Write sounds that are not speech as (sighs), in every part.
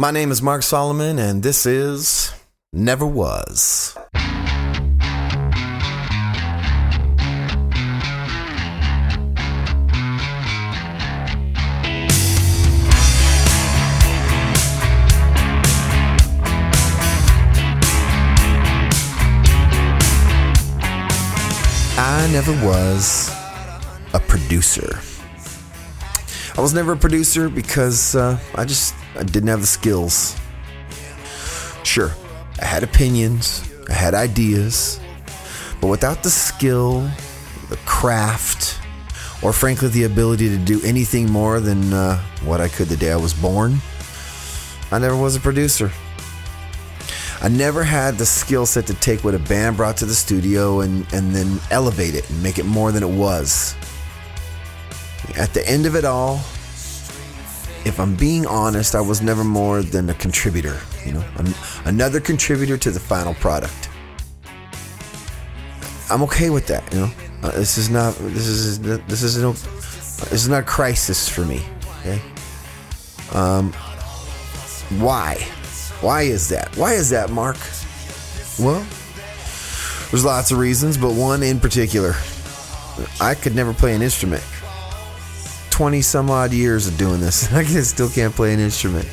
My name is Mark Salomon, and this is Never Was. I never was a producer. I was never a producer because uh, I just I didn't have the skills. Sure, I had opinions, I had ideas, but without the skill, the craft, or frankly the ability to do anything more than uh, what I could the day I was born, I never was a producer. I never had the skill set to take what a band brought to the studio and, and then elevate it and make it more than it was. At the end of it all, if I'm being honest, I was never more than a contributor, you know, an, another contributor to the final product. I'm okay with that, you know. Uh, this is not this is this is no this is not a crisis for me, okay? Um why? Why is that? Why is that, Mark? Well, there's lots of reasons, but one in particular. I could never play an instrument. 20 some odd years of doing this, and (laughs) I still can't play an instrument.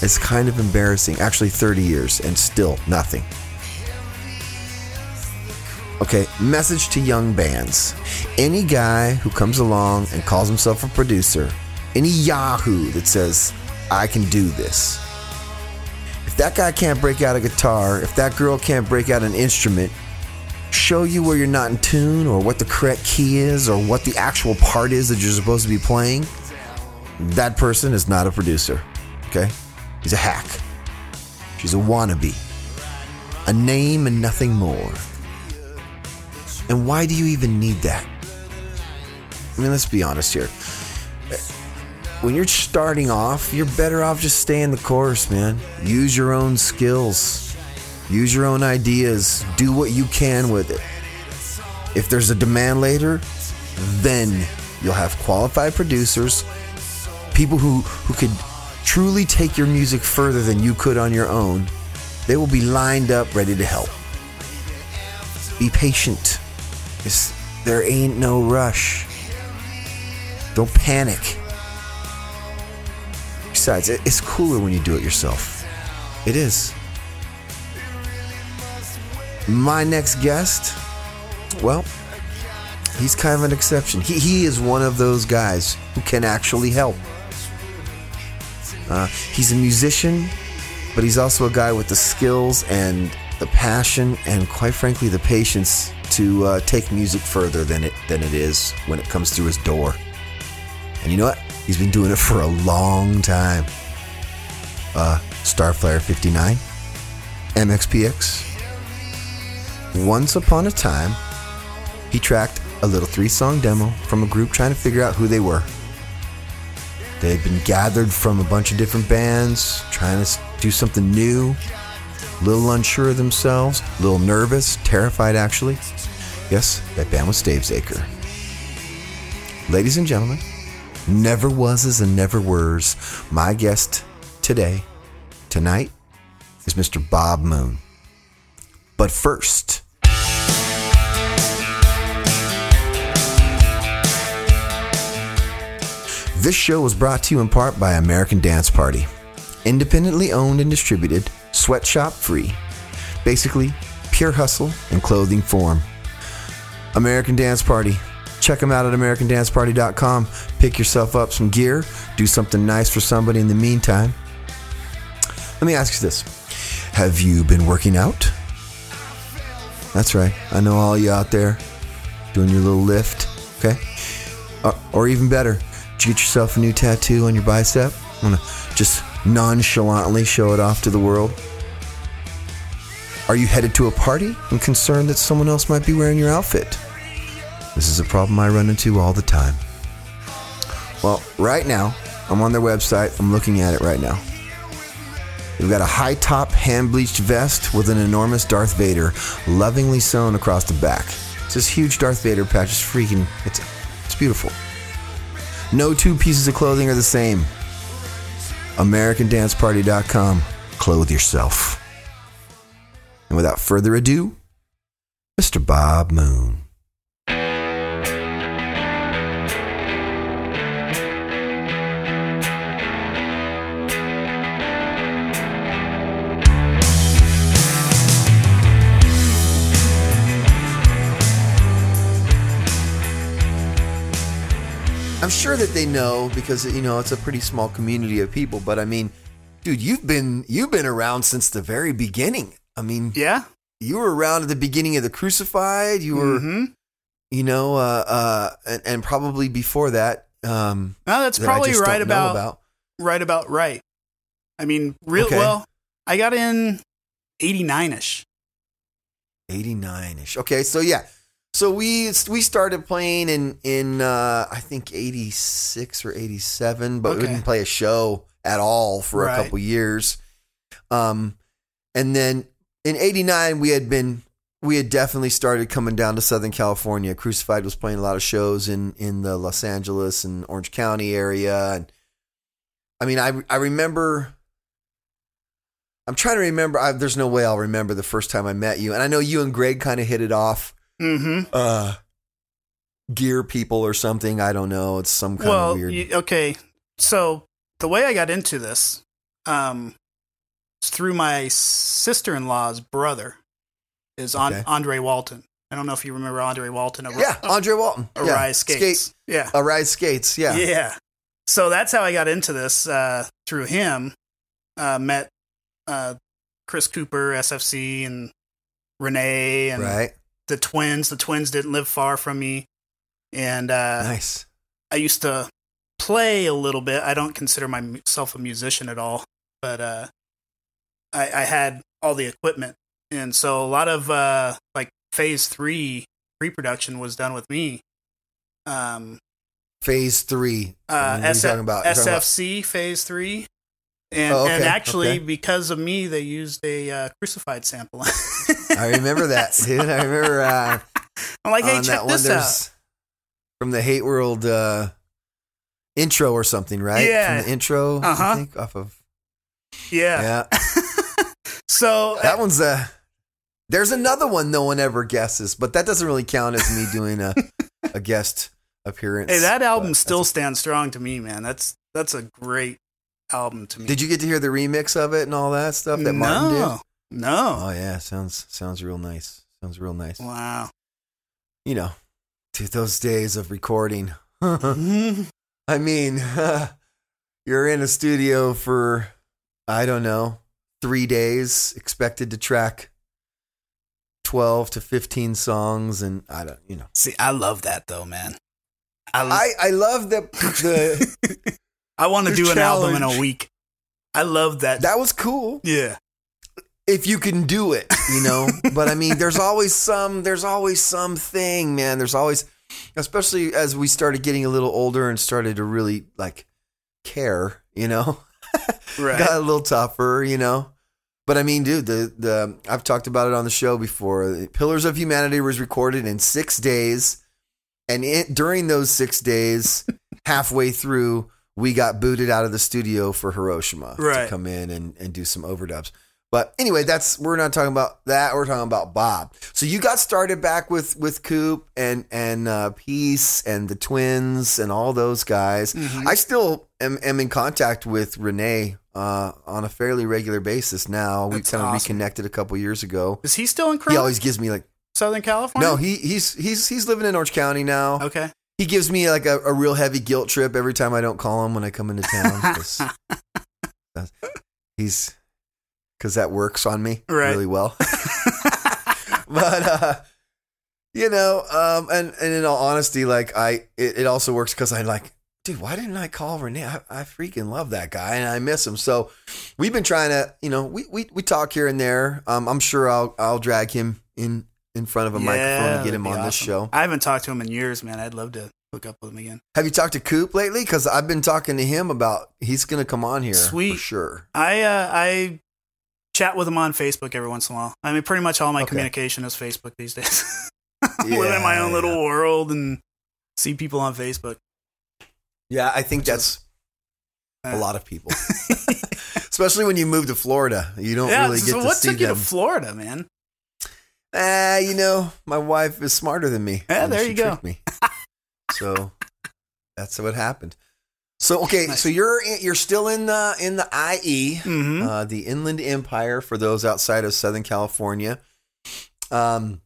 It's kind of embarrassing. Actually, 30 years and still nothing. Okay, message to young bands. Any guy who comes along and calls himself a producer, any Yahoo that says, I can do this, if that guy can't break out a guitar, if that girl can't break out an instrument, show you where you're not in tune or what the correct key is or what the actual part is that you're supposed to be playing, that person is not a producer. Okay? He's a hack. She's a wannabe. A name and nothing more. And why do you even need that? I mean, let's be honest here. When you're starting off, you're better off just staying the course, man. Use your own skills, use your own ideas, do what you can with it. If there's a demand later, then you'll have qualified producers, people who, who could truly take your music further than you could on your own. They will be lined up ready to help. Be patient. It's, there ain't no rush. Don't panic. Besides, it's cooler when you do it yourself. It is. My next guest, well, he's kind of an exception. He, he is one of those guys who can actually help. Uh, he's a musician, but he's also a guy with the skills and the passion and, quite frankly, the patience to uh, take music further than it than it is when it comes through his door. And you know what? He's been doing it for a long time. Uh, Starflyer 59, MXPX. Once upon a time, he tracked a little three song demo from a group trying to figure out who they were. They had been gathered from a bunch of different bands, trying to do something new, a little unsure of themselves, a little nervous, terrified actually. Yes, that band was Stavesacre. Ladies and gentlemen, never wases and never were's. My guest today, tonight, is Mr. Bob Moon. But first, this show was brought to you in part by American Dance Party. Independently owned and distributed, sweatshop free. Basically, pure hustle and clothing form. American Dance Party. Check them out at AmericanDanceParty.com. Pick yourself up some gear. Do something nice for somebody in the meantime. Let me ask you this Have you been working out? That's right. I know all you out there doing your little lift, okay? Or, or even better, did you get yourself a new tattoo on your bicep? Want to just nonchalantly show it off to the world? Are you headed to a party and concerned that someone else might be wearing your outfit? This is a problem I run into all the time. Well, right now, I'm on their website. I'm looking at it right now. They've got a high top hand bleached vest with an enormous Darth Vader lovingly sewn across the back. It's this huge Darth Vader patch. It's freaking, it's, it's beautiful. No two pieces of clothing are the same. AmericanDanceParty.com. Clothe yourself. And without further ado, Mr. Bob Moon. I'm sure that they know because you know it's a pretty small community of people. But I mean, dude, you've been you've been around since the very beginning. I mean, Yeah. you were around at the beginning of the Crucified. You were, hmm you know, uh, uh, and, and probably before that. Um, No, that's that probably right don't about, right about right. I mean, real Okay. well. I got in eighty nine ish. 89 ish. Okay, so yeah, so we we started playing in in uh, I think 86 or 87, but we didn't play a show at all for a couple years. Um, and then in 89 we had been we had definitely started coming down to Southern California. Crucified was playing a lot of shows in in the Los Angeles and Orange County area, and I mean I I remember. I'm trying to remember. I, there's no way I'll remember the first time I met you, and I know you and Greg kind of hit it off. Mm-hmm. Uh, gear people or something. I don't know. It's some kind Well, of weird. okay. So the way I got into this, um, through my sister in law's brother, is on Okay. Andre Walton. I don't know if you remember Andre Walton. Ar- yeah, (laughs) Andre Walton. yeah. Skates. Skate, Yeah. Arise Skates. Yeah. Yeah. So that's how I got into this uh, through him. Uh, met uh, Chris Cooper, SFC, and Renee, and right. The twins. The twins didn't live far from me, and uh, Nice. I used to play a little bit. I don't consider myself a musician at all, but uh, I, I had all the equipment, and so a lot of uh, like Phase Three pre-production was done with me. Um, Phase three. uh, SF- talking about? You're talking about- SFC Phase Three, and Oh, okay, and actually okay. because of me, they used a uh, crucified sample. I remember that, (laughs) dude. I remember uh, I'm like, hey, on check that one. this out. From the Hate World uh, intro or something, right? Yeah. From the intro. Uh-huh. think off of Yeah. yeah. (laughs) so That one's a. There's another one no one ever guesses, but that doesn't really count as me doing a (laughs) a guest appearance. Hey, that album still stands strong to me, man. That's that's a great album to me. Did you get to hear the remix of it and all that stuff that Martin did? no, no. Oh yeah, sounds sounds real nice. Sounds real nice. Wow. You know, dude, those days of recording. (laughs) Mm-hmm. I mean, (laughs) you're in a studio for I don't know three days, expected to track twelve to fifteen songs, and I don't, you know. See, I love that though, man. I I I love the the (laughs) I want to do an album in a week. I love that. that was cool. yeah. if you can do it, you know. (laughs) but I mean, there's always some, there's always something, man. There's always, especially as we started getting a little older and started to really like care, you know, (laughs) Right. got a little tougher, you know. But I mean, dude, the the I've talked about it on the show before. Pillars of Humanity was recorded in six days, and it, during those six days, (laughs) halfway through, we got booted out of the studio for Hiroshima Right. to come in and, and do some overdubs. But anyway, that's we're not talking about that. We're talking about Bob. So you got started back with with Coop and and uh, Peace and the Twins and all those guys. Mhm. I still am, am in contact with Renee uh, on a fairly regular basis now. We That's kind of awesome. reconnected a couple years ago. Is he still in He always gives me like Southern California? no, he he's he's he's living in Orange County now. Okay. He gives me like a, a real heavy guilt trip every time I don't call him when I come into town. (laughs) he's because that works on me Right. really well. (laughs) (laughs) but uh, you know, um, and and in all honesty, like I, it, it also works because I like, dude, why didn't I call Renee? I, I freaking love that guy and I miss him. So we've been trying to, you know, we we, we talk here and there. Um, I'm sure I'll I'll drag him in in front of a microphone and get him on this show. I haven't talked to him in years, man. I'd love to hook up with him again. Have you talked to Coop lately? Because I've been talking to him about he's going to come on here Sweet. for sure. I uh, I chat with him on Facebook every once in a while. I mean, pretty much all my Okay. communication is Facebook these days. (laughs) I'm living in my own little yeah. world and see people on Facebook. Yeah, I think Which that's a lot of people, (laughs) especially when you move to Florida. You don't yeah. really get so to what see took you to Florida, man? Ah, you know, my wife is smarter than me. Yeah, there she you go. Me. (laughs) so that's what happened. So okay, Nice. so you're you're still in the in the IE, hmm uh, the Inland Empire for those outside of Southern California. Um,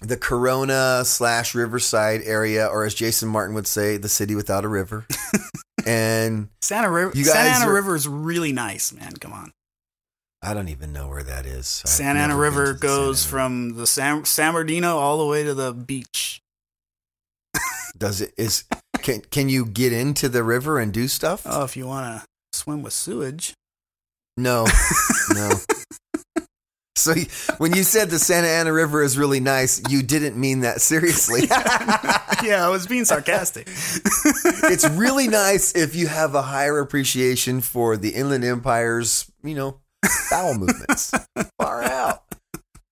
the Corona slash Riverside area, or as Jason Martin would say, the city without a river. (laughs) and Santa River. Santa Ana River is really nice, man. Come on. I don't even know where that is. Santa Ana River Santa goes Ana- from the San, San Bernardino all the way to the beach. Does it is can can you get into the river and do stuff? Oh, if you want to swim with sewage. No, (laughs) no. So when you said the Santa Ana River is really nice, you didn't mean that seriously. (laughs) yeah, I was being sarcastic. (laughs) it's really nice if you have a higher appreciation for the Inland Empire's, you know, bowel movements. (laughs) Far out.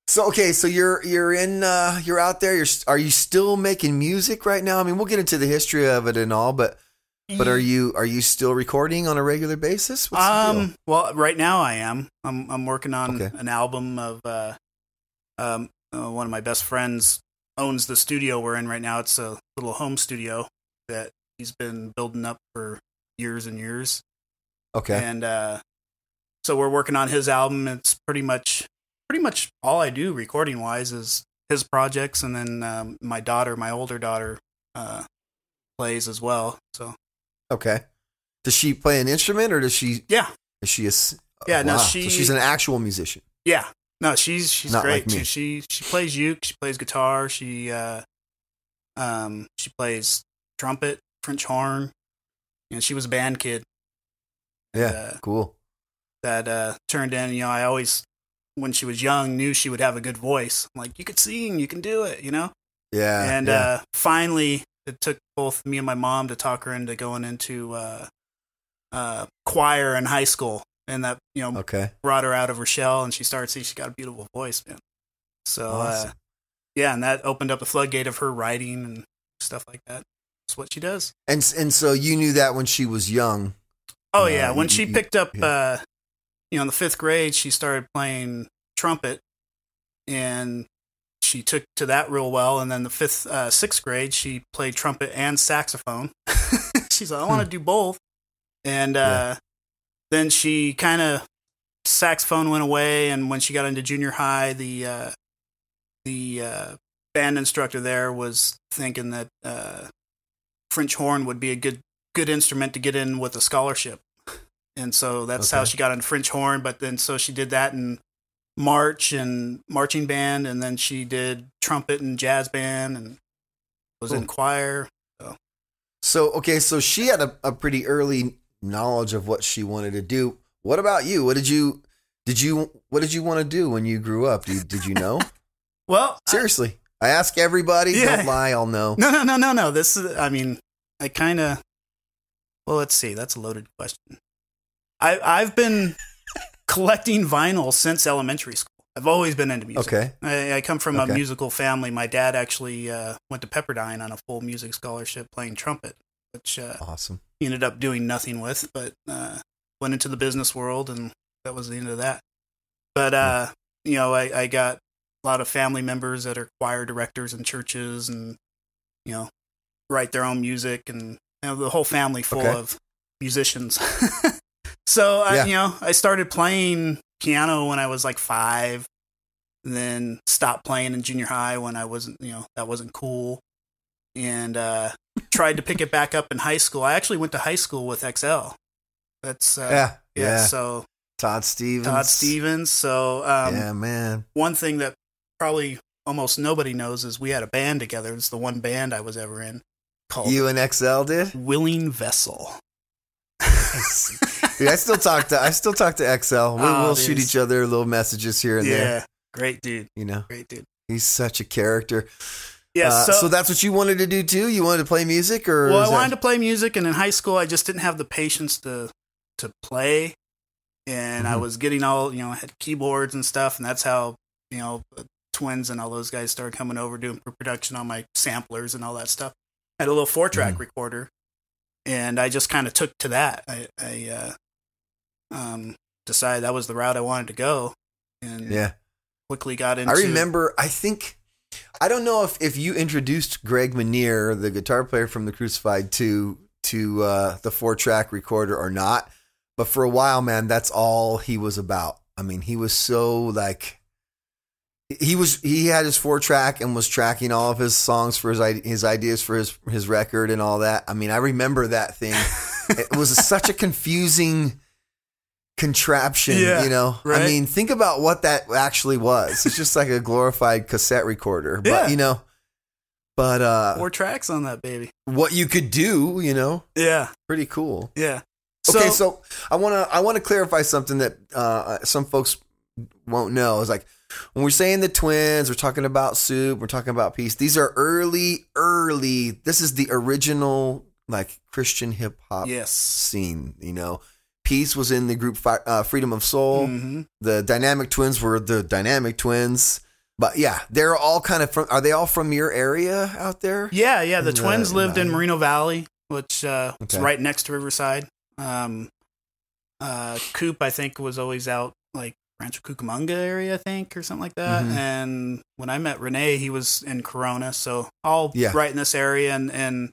So okay, so you're you're in uh you're out there. You're are you still making music right now? I mean, we'll get into the history of it and all, but but are you are you still recording on a regular basis? What's? Um. Well, right now I am. I'm. I'm working on Okay. an album of. Uh, um. Uh, one of my best friends owns the studio we're in right now. It's a little home studio that he's been building up for years and years. Okay. And uh, so we're working on his album. It's pretty much, pretty much all I do recording wise is his projects, and then um, my daughter, my older daughter, uh, plays as well. So Okay. Does she play an instrument or does she yeah, is she a Yeah, no, she- so she's an actual musician. Yeah. No, she's she's Not great like too. She she plays uke, she plays guitar, she uh um she plays trumpet, French horn. And she was a band kid Yeah. Uh, cool. That uh turned in, you know, I always when she was young knew she would have a good voice. I'm like, you could sing, you can do it, you know? Yeah. and yeah. uh finally it took both me and my mom to talk her into going into uh uh choir in high school. And that, you know, okay. brought her out of her shell and she started seeing she got a beautiful voice, man. So uh, yeah, and that opened up the floodgate of her writing and stuff like that. That's what she does. And and so you knew that when she was young. Oh Uh, yeah, when she you- picked up yeah. uh you know, in the fifth grade she started playing trumpet and she took to that real well and then the fifth uh sixth grade she played trumpet and saxophone. (laughs) She's like, I want to do both. And uh Hmm. Yeah. then she kind of saxophone went away and when she got into junior high the uh the uh band instructor there was thinking that uh french horn would be a good good instrument to get in with a scholarship and so that's how she got into french horn but then so she did that in march and marching band and then she did trumpet and jazz band and was in oh. choir So okay, so she had a, a pretty early knowledge of what she wanted to do. What about you? What did you did you what did you want to do when you grew up? Did, did you know? (laughs) well I- Seriously. I ask everybody, Yeah. don't lie, I'll know. No, no, no, no, no. This is, I mean, I kind of, well, let's see. That's a loaded question. I, I've been collecting vinyl since elementary school. I've always been into music. Okay. I, I come from Okay. a musical family. My dad actually uh, went to Pepperdine on a full music scholarship playing trumpet, which uh, Awesome. he ended up doing nothing with, but uh, went into the business world, and that was the end of that. But uh, you know, I, I got a lot of family members that are choir directors in churches, and you know, write their own music, and you know, the whole family full Okay. of musicians. (laughs) so I, Yeah. you know, I started playing piano when I was like five, then stopped playing in junior high when I wasn't, you know, that wasn't cool, and uh, tried to pick it back up in high school. I actually went to high school with XL. That's uh, yeah. yeah, Yeah. So Todd Stevens. Todd Stevens. So um, yeah, man. one thing that probably almost nobody knows is we had a band together. It's the one band I was ever in called You and XL did? Willing Vessel. (laughs) (laughs) Dude, I still talk to I still talk to XL. We, Oh, we'll dude. shoot each other little messages here and yeah, there. great dude, You know, great dude. he's such a character. Yeah, Uh, so, so, that's what you wanted to do too. You wanted to play music, or well, I that- wanted to play music, and in high school, I just didn't have the patience to to play, and I Mhm. was getting all you know, I had keyboards and stuff, and that's how you know, twins and all those guys started coming over doing production on my samplers and all that stuff. I had a little four track Mhm. recorder, and I just kind of took to that. I, I uh, um, decided that was the route I wanted to go, and Yeah. quickly got into. I remember, I think, I don't know if, if you introduced Greg Minier, the guitar player from the Crucified, to to uh, the four track recorder or not, but for a while, man, that's all he was about. I mean, he was so like. He was he had his four track and was tracking all of his songs for his his ideas for his his record and all that. I mean, I remember that thing. (laughs) it was such a confusing contraption, Yeah, you know. I mean, think about what that actually was. It's just like a (laughs) glorified cassette recorder, but Yeah. you know, but uh four tracks on that baby. what you could do, you know, Yeah, pretty cool. yeah. okay, so I want to I want to clarify something that uh some folks won't know. Is like when we're saying the twins, we're talking about soup, we're talking about peace. These are early early. This is the original like Christian hip hop yes. scene, you know. Peace was in the group Fi- uh, Freedom of Soul. Mhm. The Dynamic Twins were the Dynamic Twins. But yeah, they're all kind of from. Are they all from your area out there? Yeah, yeah. The In twins in lived in the- Moreno Valley, which uh, is right next to Riverside. Um, uh, Coop, I think, was always out like Rancho Cucamonga area, I think, or something like that. Mhm. And when I met Renee, he was in Corona, so all Yeah. right in this area. And and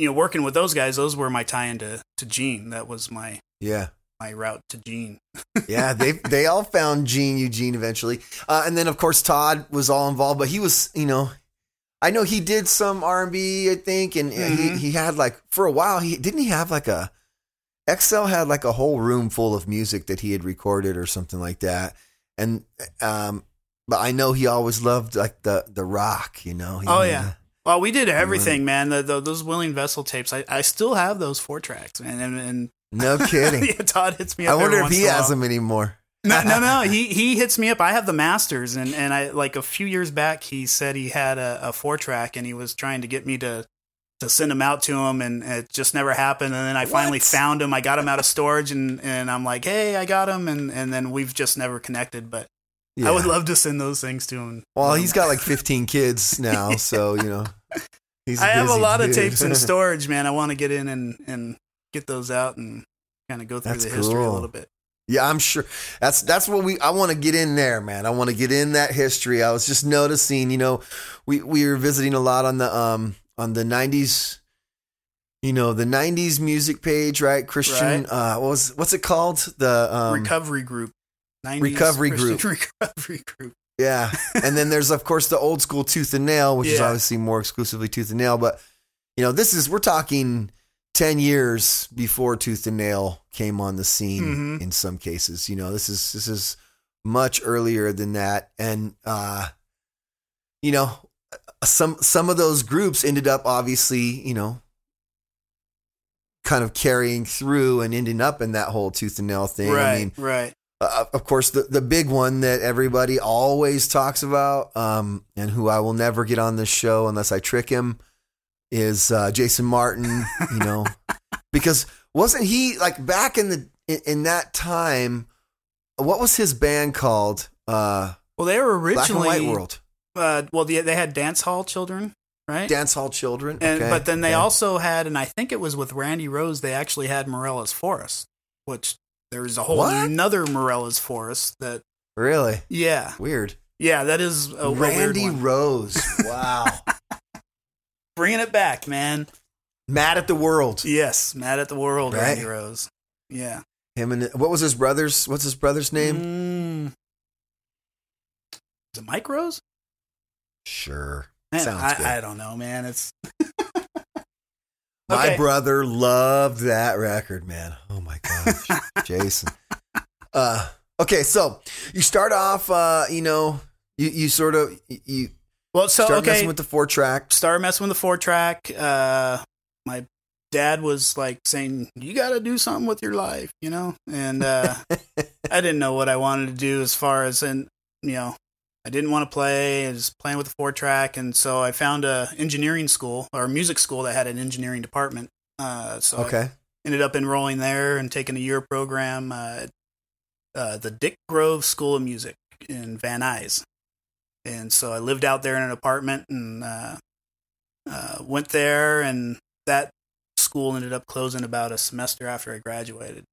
you know, working with those guys, those were my tie into to Gene. That was my Yeah, my route to Gene. (laughs) yeah. They they all found Gene Eugene eventually, uh, and then of course Todd was all involved. But he was, you know, I know he did some R and B, I think, and Mhm. he he had like for a while he didn't he have like a XL had like a whole room full of music that he had recorded or something like that, and um. But I know he always loved like the the rock, you know. He Oh, yeah. Well, we did everything, man. The, the, those Willing Vessel tapes, I, I still have those four tracks, man. And, and no (laughs) kidding. yeah, Todd hits me up. I wonder if he has them anymore. No, no, no. (laughs) He he hits me up. I have the masters, and and I like a few years back, he said he had a, a four track, and he was trying to get me to to send them out to him, and it just never happened. And then I finally What? found him. I got him out of storage, and and I'm like, hey, I got him, and and then we've just never connected. But I would love to send those things to him. Well, he's got like 15 kids (laughs) now, so you know. He's I have a lot of tapes in (laughs) storage, man. I want to get in and and get those out and kind of go through That's the history a little bit. yeah, I'm sure. That's that's what we. I want to get in there, man. I want to get in that history. I was just noticing, you know, we we were visiting a lot on the um on the 90s. You know the '90s music page, right? Christian, Right. uh, what was what's it called? The um, recovery group. 90s Recovery group. (laughs) Recovery group. Yeah. and then there's of course the old school tooth and nail, which is obviously more exclusively tooth and nail. But you know, this is we're talking ten years before tooth and nail came on the scene Mhm. in some cases. You know, this is this is much earlier than that. And uh you know, some some of those groups ended up obviously, you know, kind of carrying through and ending up in that whole tooth and nail thing. Right, I mean, right. Uh, of course, the, the big one that everybody always talks about, um, and who I will never get on this show unless I trick him, is uh, Jason Martin. You know, (laughs) because wasn't he like back in the in, in that time? What was his band called? Uh, Well, they were originally Black and White World, Uh, well, the, they had dance hall children, right? Dance Hall Children. and Okay, but then they okay. also had, and I think it was with Randy Rose. They actually had Morella's Forest, which there's a whole What? another Morella's Forest that. really Yeah, weird. yeah, that is a, Randy. Rose. (laughs) Wow, bringing it back, man. mad at the world. Yes, mad at the world, Right. Randy Rose. Yeah. Him and what was his brother's? What's his brother's name? Mm. Is it Mike Rose? Sure. Man, Sounds good. I, I don't know, man. It's (laughs) My Okay. brother loved that record, man. Oh my gosh, (laughs) Jason. Uh, okay, so you start off, uh, you know, you, you sort of you well. So start okay, messing with the four track. started messing with the four track. Uh, my dad was like saying, "You got to do something with your life," you know, and uh, (laughs) I didn't know what I wanted to do as far as and you know. I didn't want to play. I was playing with the four track, and so I found a engineering school or music school that had an engineering department. Uh, so I Okay, ended up enrolling there and taking a year program uh, uh, the Dick Grove School of Music in Van Nuys. And so I lived out there in an apartment and uh, uh, went there. And that school ended up closing about a semester after I graduated.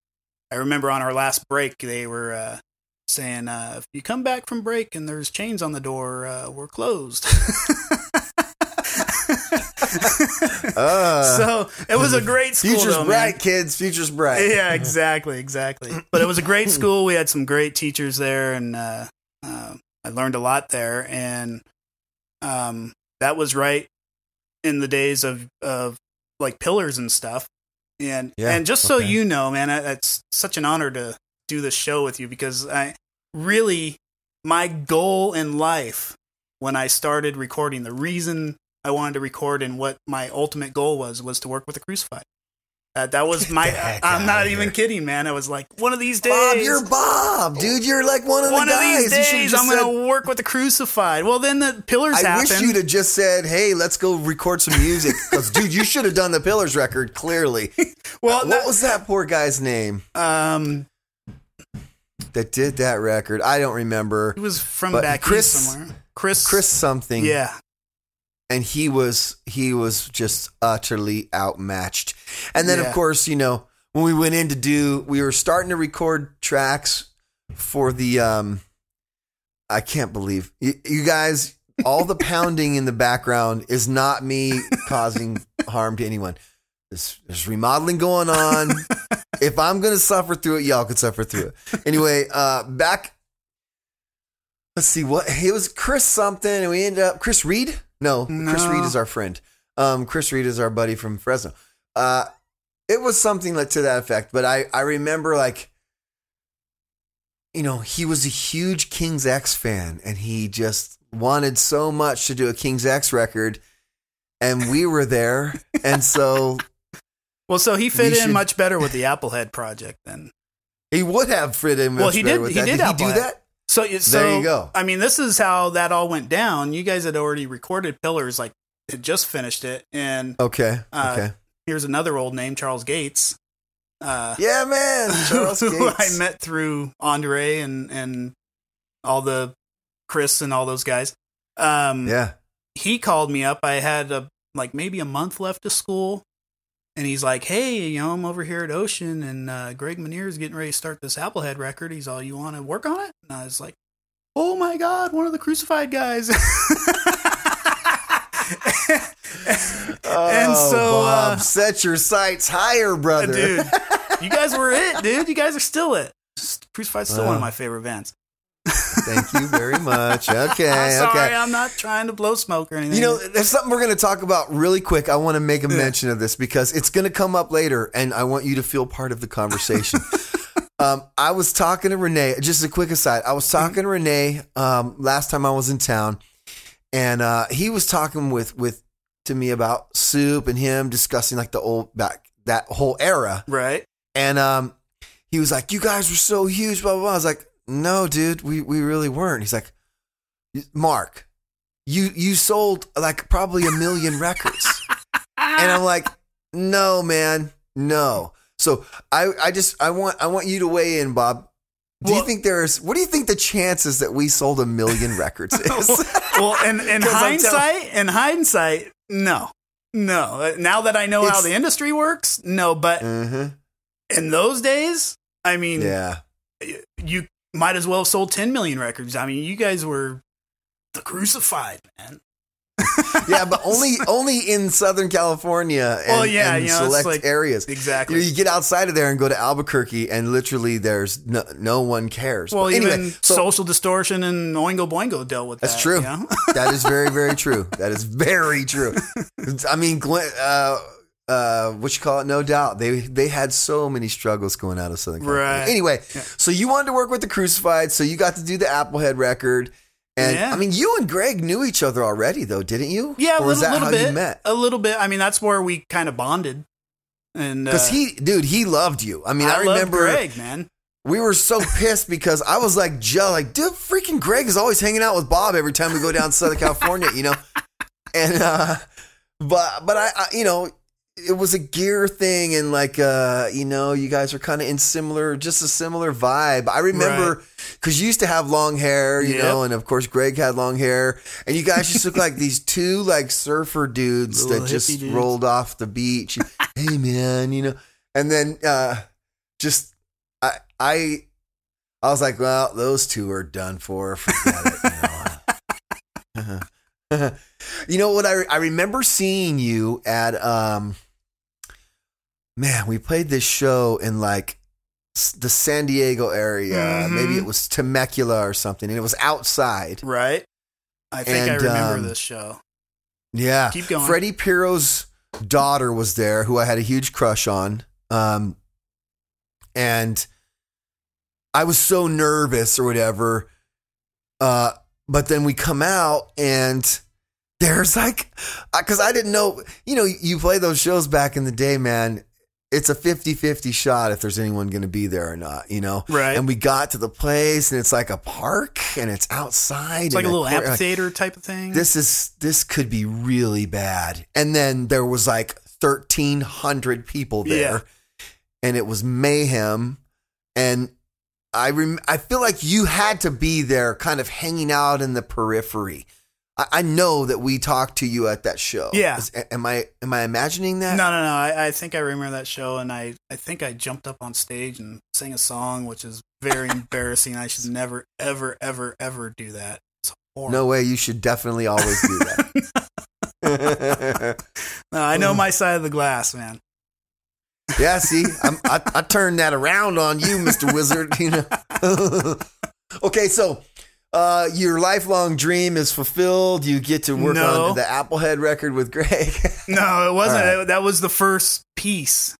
I remember on our last break, they were uh, saying, uh, "If you come back from break and there's chains on the door, uh, we're closed." (laughs) Uh, so it was a great school. future's though, man. kids. Future's bright. yeah, exactly, exactly. (clears throat) But it was a great school. We had some great teachers there, and uh, uh, I learned a lot there. And um, that was right in the days of of like pillars and stuff. And Yeah, and just so you know, man, it's such an honor to do this show with you because I really my goal in life when I started recording, the reason I wanted to record and what my ultimate goal was was to work with the crucified. That that was my. I'm not even kidding, man. I was like, one of these days, Bob, you're Bob, dude. You're like one of the one of guys. these days, I'm said- going to work with the crucified. Well, then the pillars I happened. wish you'd have just said, "Hey, let's go record some music." (laughs) Because, dude, you should have done the Pillars record. Clearly, (laughs) well, what that- was that poor guy's name um, that did that record? I don't remember. it was from But back Chris- somewhere. Chris, Chris something. yeah, and he was he was just utterly outmatched. And then Yeah. of course, you know, when we went in to do we were starting to record tracks for the um I can't believe you, you guys all the pounding in the background is not me causing harm to anyone. There's, there's remodeling going on. (laughs) if I'm gonna suffer through it, y'all could suffer through it. Anyway, uh back let's see what it was Chris something, and we ended up Chris Reed. No, Chris No. Reed is our friend. Um, Chris Reed is our buddy from Fresno. Uh, it was something like to that effect. But I I remember like, you know, he was a huge King's X fan, and he just wanted so much to do a King's X record, and we were there, and so Well, so he fit We in should- much better with the (laughs) Applehead project then. he would have fit in. Well, he better did- With he that. did did he do that? So, you- so There you go. I mean, this is how that all went down. You guys had already recorded Pillars, like had just finished it, and Okay. Uh, okay. here's another old name, Charles Gates. Uh, Yeah, man. (laughs) Charles who Gates. I met through Andre and and all the Chris and all those guys. Um, Yeah. he called me up. I had a like maybe a month left of school, and he's like, "Hey, you know, I'm over here at Ocean, and uh, Greg is getting ready to start this Applehead record. He's all, you want to work on it?" And I was like, "Oh my god, one of the Crucified guys!" Oh, and so, Bob, uh, set your sights higher, brother. dude, you guys were it, dude. You guys are still it. Crucified's still one of my favorite bands. Thank you very much. (laughs) Okay, I'm sorry, okay. I'm not trying to blow smoke or anything. You know, there's something we're going to talk about really quick. I want to make a mention of this because it's going to come up later, and I want you to feel part of the conversation. (laughs) um, I was talking to Renee. Just a quick aside. I was talking to Renee um, last time I was in town, and uh, he was talking with with to me about soup and him discussing like the old back that whole era. right? And um, he was like, "You guys were so huge." Blah blah. blah. I was like, "No, dude, we we really weren't." He's like, "Mark, you you sold like probably a million (laughs) records," and I'm like, "No, man, no." So I I just I want I want you to weigh in, Bob. Do you think there's what do you think the chances that we sold a million (laughs) records is? well, in, in (laughs) hindsight, in hindsight, no, no. Now that I know how the industry works, no. But Mhm. in those days, I mean, Yeah. you might as well have sold 10 million records. I mean, you guys were the crucified, man. (laughs) Yeah, but only only in Southern California and, Well, yeah, and you know, select like- areas. You, Exactly. know, you get outside of there and go to Albuquerque, and literally there's no, no one cares. well, But even anyway, so Social Distortion and Oingo Boingo dealt with That's that. true. you know? that is very, very (laughs) true. That is very true. (laughs) I mean, Glenn, uh, uh, what you call it? No doubt they they had so many struggles going out of Southern California. Right. Anyway, Yeah. so you wanted to work with the Crucified, so you got to do the Applehead record. And Yeah. I mean, you and Greg knew each other already, though, didn't you? yeah, a or was little, that little how bit. you met? A little bit. I mean, that's where we kind of bonded. And Because uh, he, dude, he loved you. I mean, I, I, remember Greg, man. we were so (laughs) pissed because I was like, Joe, like, dude, freaking Greg is always hanging out with Bob every time we go down to Southern California, you know? And, uh, but, but I, I, you know, it was a gear thing and like, uh, you know, you guys are kind of in similar, just a similar vibe. I remember because you used to have long hair, you Yep. know, and of course Greg had long hair, and you guys just look like (laughs) these two like surfer dudes Little that just dudes. rolled off the beach. (laughs) hey man, you know, and then uh just I I I was like, well, those two are done for. Forget it. You know, (laughs) you know what? I I remember seeing you at um. Man, we played this show in like the San Diego area. Mhm. Maybe it was Temecula or something, and it was outside. Right. I think I remember um, this show. Yeah. Keep going. Freddie Pirro's daughter was there, who I had a huge crush on. Um, and I was so nervous or whatever. Uh, but then we come out and there's like, because I didn't know, you know, you play those shows back in the day, man. It's a 50 50 shot if there's anyone going to be there or not, you know? Right. And we got to the place and it's like a park and it's outside. It's like a little court- amphitheater type of thing. this is this could be really bad. And then there was like 1300 people there and it was mayhem and I rem- I feel like you had to be there kind of hanging out in the periphery. I, I know that we talked to you at that show. Yeah. Is- am I am I imagining that? no, no, no. I, I think I remember that show, and I, I think I jumped up on stage and sang a song, which is very (laughs) embarrassing. I should never, ever, ever, ever do that. It's horrible. No way, you should definitely always do that. (laughs) (laughs) No, I know mm. my side of the glass, man. Yeah, see, I'm, I, I turned that around on you, Mr. Wizard. You know. okay, so uh, your lifelong dream is fulfilled. You get to work No. on the Applehead record with Greg. (laughs) No, it wasn't. Right. That was the first piece.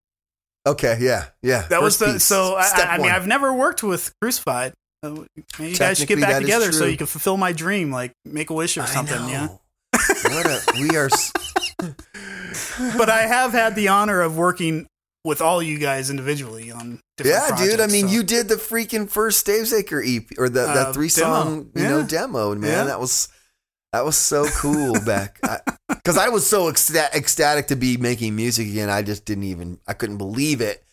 okay, yeah, yeah. That was the piece. so. I, I mean. I've never worked with Crucified. Uh, maybe you guys should get back together so you can fulfill my dream, like make a wish or something. Yeah. what a, we are. (laughs) But I have had the honor of working with all you guys individually on. Different Yeah, dude. I mean, so- you did the freaking first Stavesacre EP or the Uh, that three song, demo. you know, demo. Man, Yeah. that was that was so cool back because (laughs) I, was so ecsta- ecstatic to be making music again. I just didn't even I couldn't believe it.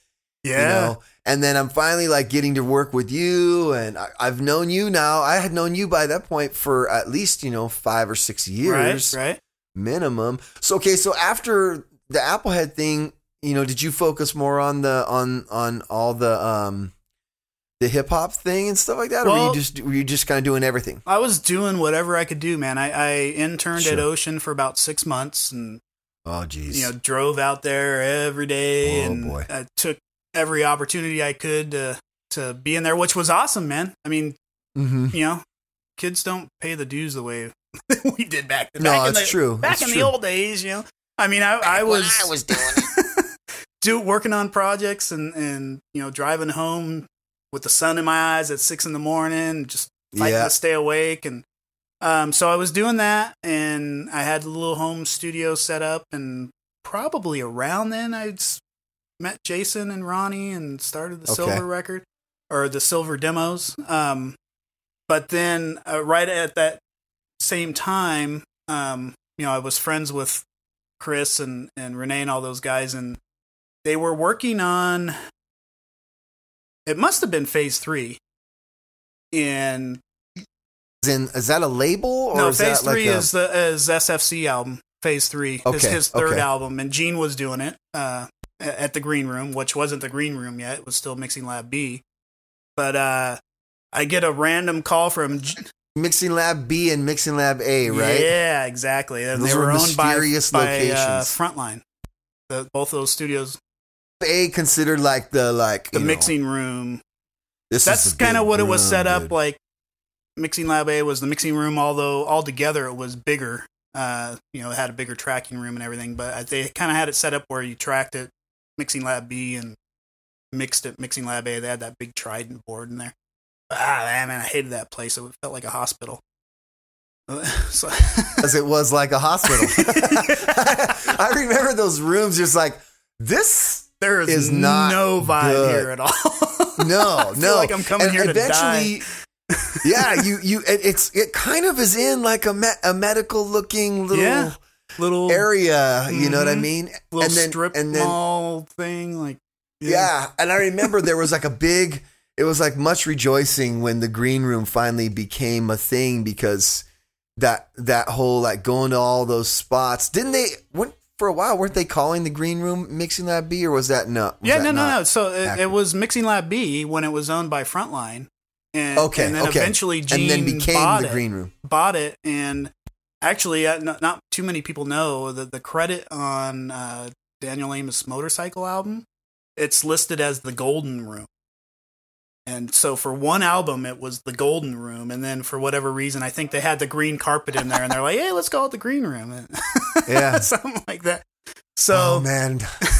Yeah. You know? And then I'm finally like getting to work with you, and I, I've known you now. I had known you by that point for at least you know five or six years Right. Right. minimum. So okay, so after the Applehead thing, you know, did you focus more on the on on all the um the hip hop thing and stuff like that, or were you just were you just kind of doing everything? I was doing whatever I could do, man. I, I interned at Ocean for about six months and Oh, geez. you know drove out there every day Oh, and boy. I took every opportunity I could to to be in there, which was awesome, man. I mean, hmm you know, kids don't pay the dues the way (laughs) we did back then. No, back in it's the, true. Back It's in true. the old days, you know. I mean, I, I was I was doing it. Do working on projects and and you know driving home with the sun in my eyes at six in the morning, just fighting Yeah. to stay awake and. Um, so I was doing that, and I had a little home studio set up, and probably around then I'd met Jason and Ronnie and started the Okay. Silver record or the Silver demos. Um, but then uh, right at that same time, um, you know, I was friends with Chris and and Renee and all those guys, and they were working on. It must have been Phase Three, and Is, in, is that a label or no, Phase that like Three a, is the is SFC album. Phase Three is his third okay. album, and Gene was doing it uh, at the Green Room, which wasn't the Green Room yet; it was still Mixing Lab B. But uh, I get a random call from G- Mixing Lab B and Mixing Lab A, right? Yeah, exactly. And Those they were were owned by, by uh, locations. Frontline. The, both those studios, A considered like the like the you know, mixing room. this That's kind of what it was set up dude. like. Mixing Lab A was the mixing room, although altogether it was bigger. Uh, you know, it had a bigger tracking room and everything, but they kind of had it set up where you tracked it, Mixing Lab B, and mixed it, Mixing Lab A. They had that big Trident board in there. Ah, man, I hated that place. It felt like a hospital. (laughs) so, (laughs) Because it was like a hospital. (laughs) I remember those rooms just like this there is, is not no vibe good. here at all. (laughs) no, no. like I'm coming And here to die. eventually, (laughs) yeah, you you it, it's it kind of is in like a me, a medical looking little Yeah. Little area. You know what I Mhm. mean? little and then strip and then mall thing, like yeah. and I remember there was like a big it was like much rejoicing when the green room finally became a thing because that that whole like going to all those spots didn't they weren't, for a while weren't they calling the green room mixing lab b or was that no was yeah, that no, no, no. So it, it was Mixing Lab B when it was owned by Frontline, and okay and then okay eventually Gene and then became bought the it, green room bought it, and actually, uh, not, not too many people know that the credit on uh, Daniel Amos' motorcycle album, it's listed as the Golden Room. And so for one album, it was the Golden Room, and then for whatever reason, I think they had the green carpet in there, and they're like, "Hey, let's call it the Green Room," (laughs) Yeah. (laughs) something like that. So oh man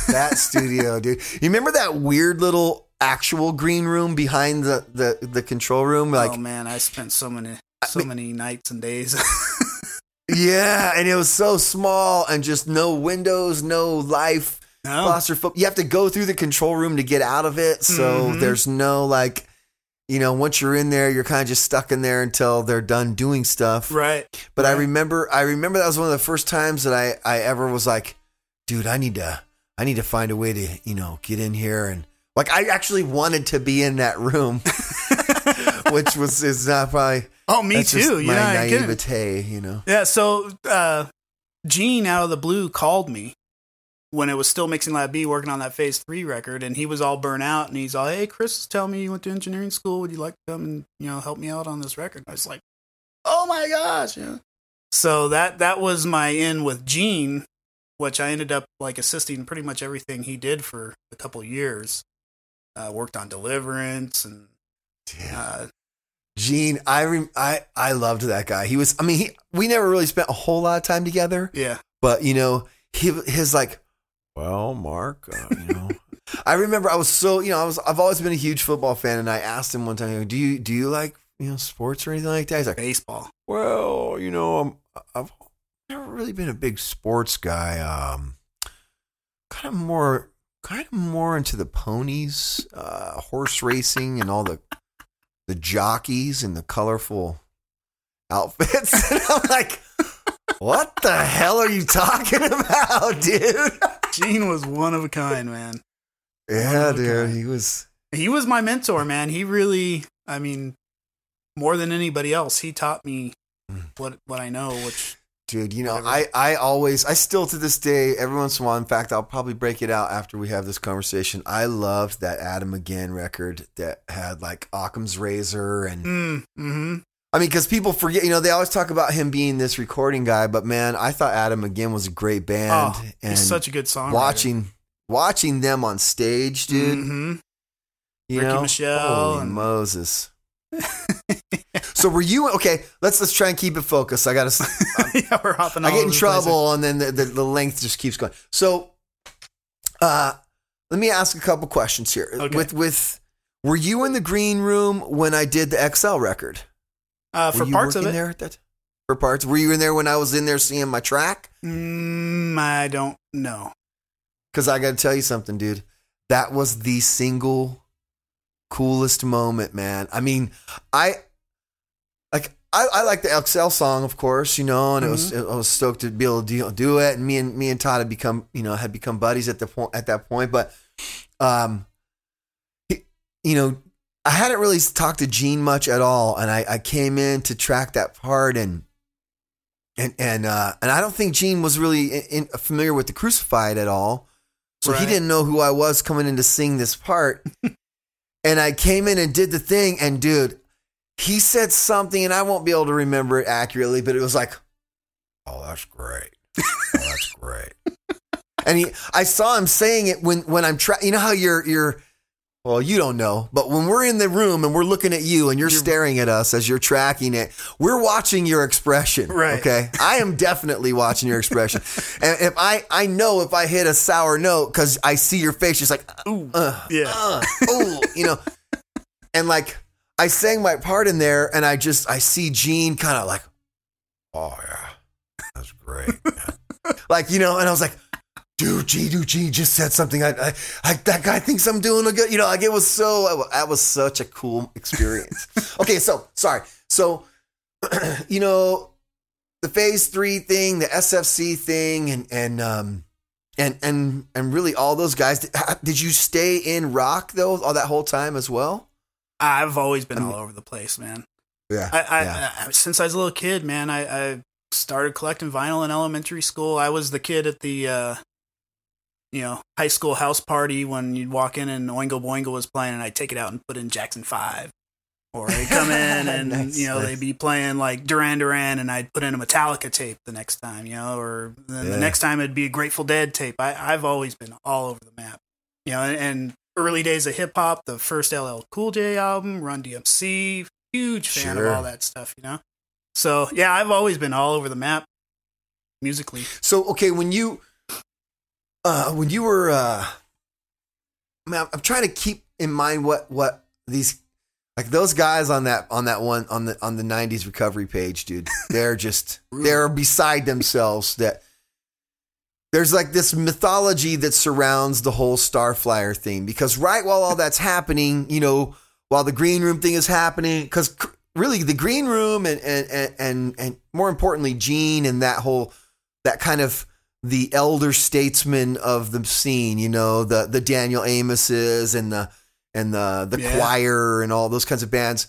that studio (laughs) dude you remember that weird little actual green room behind the the, the control room like oh man, I spent so many so many nights and days. (laughs) yeah and it was so small and just no windows no life no. You have to go through the control room to get out of it. So Mhm. there's no like, you know, once you're in there, you're kind of just stuck in there until they're done doing stuff. right? But I remember, I remember that was one of the first times that I, I ever was like, dude, I need to, I need to find a way to, you know, get in here and like, I actually wanted to be in that room, (laughs) which was is not probably Oh, me too. Yeah, naivete, you know. Yeah, so uh, Gene out of the blue called me when it was still mixing Lab B, working on that Phase Three record, and he was all burnt out, and he's all, "Hey, Chris, tell me you went to engineering school. Would you like to come and you know help me out on this record?" I was like, "Oh my gosh!" Yeah. So that that was my in with Gene, which I ended up like assisting pretty much everything he did for a couple years. Uh, worked on Deliverance and Yeah. uh, Gene, I rem- I I loved that guy. He was I mean, he we never really spent a whole lot of time together, yeah, but you know, he his like, well, Mark, uh, you (laughs) know, I remember I was so, you know, I was I've always been a huge football fan and I asked him one time, "Do you do you like, you know, sports or anything like that?" He's like, baseball. "Well, you know, I'm, I've never really been a big sports guy. Um kind of more kind of more into the ponies, uh horse racing and all the the jockeys and the colorful outfits. (laughs) and I'm like, what the hell are you talking (laughs) about, dude? Gene was one of a kind, man. Yeah, dude. He was he was my mentor, man. He really, I mean, more than anybody else, he taught me Mm. what what I know. Which dude, you know, Whatever. I, I always I still to this day, every once in a while, in fact, I'll probably break it out after we have this conversation. I loved that Adam Again record that had like Occam's razor and mm, hmm I mean, because people forget, you know, they always talk about him being this recording guy, but man, I thought Adam again was a great band, oh, and he's such a good song. watching watching them on stage, dude. hmm You Ricky know, Michelle holy and- Moses. (laughs) so were you okay? Let's let's try and keep it focused. I got to. (laughs) yeah, we're hopping. I get in trouble, and then the, the the length just keeps going. So, uh, let me ask a couple questions here. Okay. With with, were you in the green room when I did the XL record? Uh, for parts of it. there at that? For parts, were you in there when I was in there seeing my track? Mm, I don't know. Because I got to tell you something, dude. That was the single coolest moment, man. I mean, I like I, I like the XL song, of course, you know, and it was Mm-hmm. I was stoked to be able to do, do it. And me and me and Todd had become, you know, had become buddies at the point at that point. But, um, he- you know, I hadn't really talked to Gene much at all, and I, I came in to track that part and. And and uh, and I don't think Gene was really in, in, familiar with the Crucified at all, so he didn't know who I was coming in to sing this part. (laughs) and I came in and did the thing, and dude, he said something, and I won't be able to remember it accurately, but it was like, "Oh, that's great. Oh, that's great." (laughs) and he, I saw him saying it when when I'm trying. You know how you're you're. Well, you don't know, but when we're in the room and we're looking at you and you're staring at us as you're tracking it, we're watching your expression. Right. Okay. I am definitely watching your expression. (laughs) and if I, I know if I hit a sour note because I see your face, just like, Ooh, uh, yeah. uh, ooh, you know, (laughs) and like I sang my part in there, and I just I see Gene kind of like, oh yeah, that's great, (laughs) like you know, and I was like. Dude, G, dude, G just said something. I, I, I, that guy thinks I'm doing a good, you know, like it was so, that was such a cool experience. (laughs) okay, so sorry. So, (clears throat) you know, the phase three thing, the SFC thing, and, and, um, and, and, and really all those guys, did, did you stay in rock though, all that whole time as well? I've always been I mean- all over the place, man. Yeah. I, I, yeah. I since I was a little kid, man, I, I started collecting vinyl in elementary school. I was the kid at the uh, you know high school house party when you'd walk in and Oingo Boingo was playing, and I'd take it out and put in Jackson Five. Or they'd come in (laughs) and Nice, you know nice. they'd be playing like Duran Duran, and I'd put in a Metallica tape the next time, you know, or then Yeah. the next time it'd be a Grateful Dead tape. I, I've always been all over the map, you know. And, and early days of hip hop, the first LL Cool J album, Run DMC, huge fan Sure. of all that stuff, you know. So yeah, I've always been all over the map musically. So okay, when you uh when you were uh I mean, I'm, trying to keep in mind what what these like those guys on that on that one on the on the 90s recovery page, dude. (laughs) They're just they're beside themselves that there's like this mythology that surrounds the whole Starflyer thing because right while all that's happening, you know, while the green room thing is happening, because really the green room and and and and, and more importantly, Gene and that whole that kind of the elder statesmen of the scene, you know, the the Daniel Amoses and the and the the Yeah. choir and all those kinds of bands.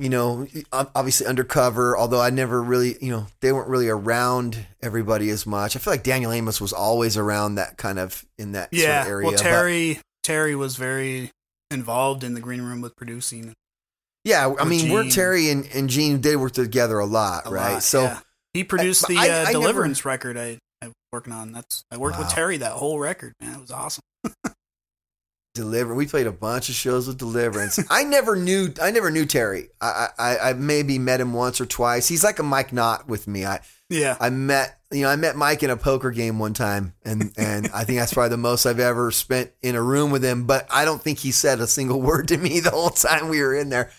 You know, obviously undercover. Although I never really, you know, they weren't really around everybody as much. I feel like Daniel Amos was always around that kind of in that sort Yeah, of area. well, but- Terry Terry was very involved in the green room with producing. yeah, I mean, we're Terry and, and Gene. They worked together a lot, a right? lot, so yeah. he produced but the I- uh, I never- Deliverance record I I was working on. That's I worked with Terry that whole record. Man, it was awesome. (laughs) Deliver. We played a bunch of shows with Deliverance. I never knew. I never knew Terry. I, I I maybe met him once or twice. He's like a Mike Knott with me. I Yeah, I met you know I met Mike in a poker game one time, and and I think that's probably the most I've ever spent in a room with him. But I don't think he said a single (laughs) word to me the whole time we were in there.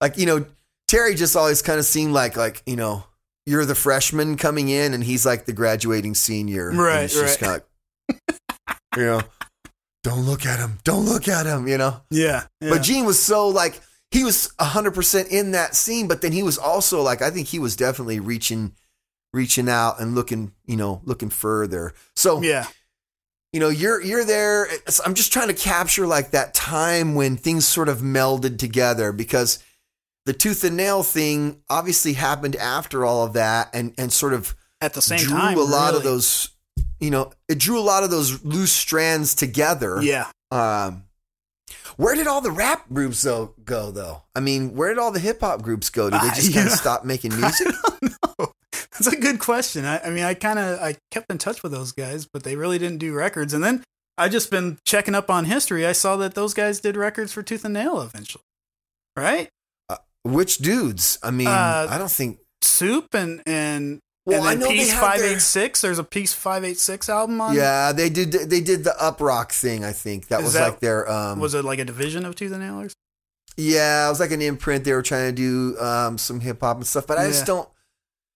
Like you know, Terry just always kind of seemed like like you know you're the freshman coming in, and he's like the graduating senior. Right, just right. kinda (laughs) you know, don't look at him. Don't look at him. You know. yeah, yeah. But Gene was so like he was hundred percent in that scene, but then he was also like I think he was definitely reaching reaching out and looking, you know, looking further. So yeah, you know, you're you're there. I'm just trying to capture like that time when things sort of melded together because the tooth and nail thing obviously happened after all of that and and sort of at the same drew time, a lot of those you know, it drew a lot of those loose strands together. Yeah, Um, where did all the rap groups though go though? I mean, where did all the hip hop groups go? Did they Uh, just kind yeah. of stop making (laughs) music? that's a good question. I, I mean, I kind of I kept in touch with those guys, but they really didn't do records. And then I just been checking up on history. I saw that those guys did records for Tooth and Nail eventually, right? Which dudes? I mean, Uh, I don't think. Soup and and Well, and I then know they Piece had their- There's a Piece Five Eight Six album on. Yeah, they did. They did the Uprok thing. I think that Is was that- like their. Um, was it like a division of Tooth and Nailers? yeah, it was like an imprint. They were trying to do um, some hip hop and stuff, but I Yeah. just don't.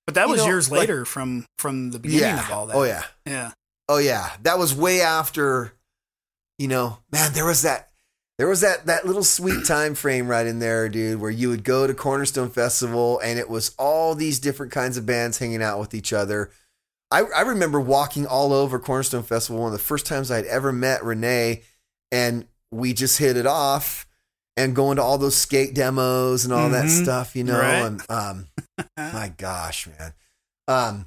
But that was know, years like- later from from the beginning Yeah. of all that. Oh yeah. yeah, Oh yeah, that was way after. You know, man, there was that. There was that that little sweet time frame right in there, dude, where you would go to Cornerstone Festival and it was all these different kinds of bands hanging out with each other. I, I remember walking all over Cornerstone Festival one of the first times I'd ever met Renee, and we just hit it off and going to all those skate demos and all that Mhm. stuff, you know. Right. And um, (laughs) my gosh, man. Um,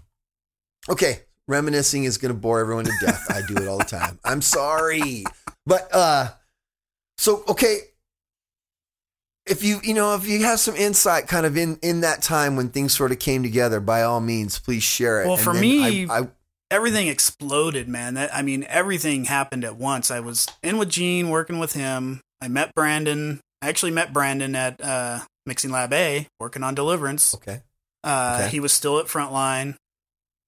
okay, reminiscing is going to bore everyone to death. I do it all the time. I'm sorry, but uh, so okay. If you you know if you have some insight kind of in in that time when things sort of came together, by all means, please share it. Well, And for me- I, I everything exploded, man. That I mean, everything happened at once. I was in with Gene, working with him. I met Brandon. I actually met Brandon at uh, Mixing Lab A, working on Deliverance. okay. Uh, Okay. He was still at Frontline.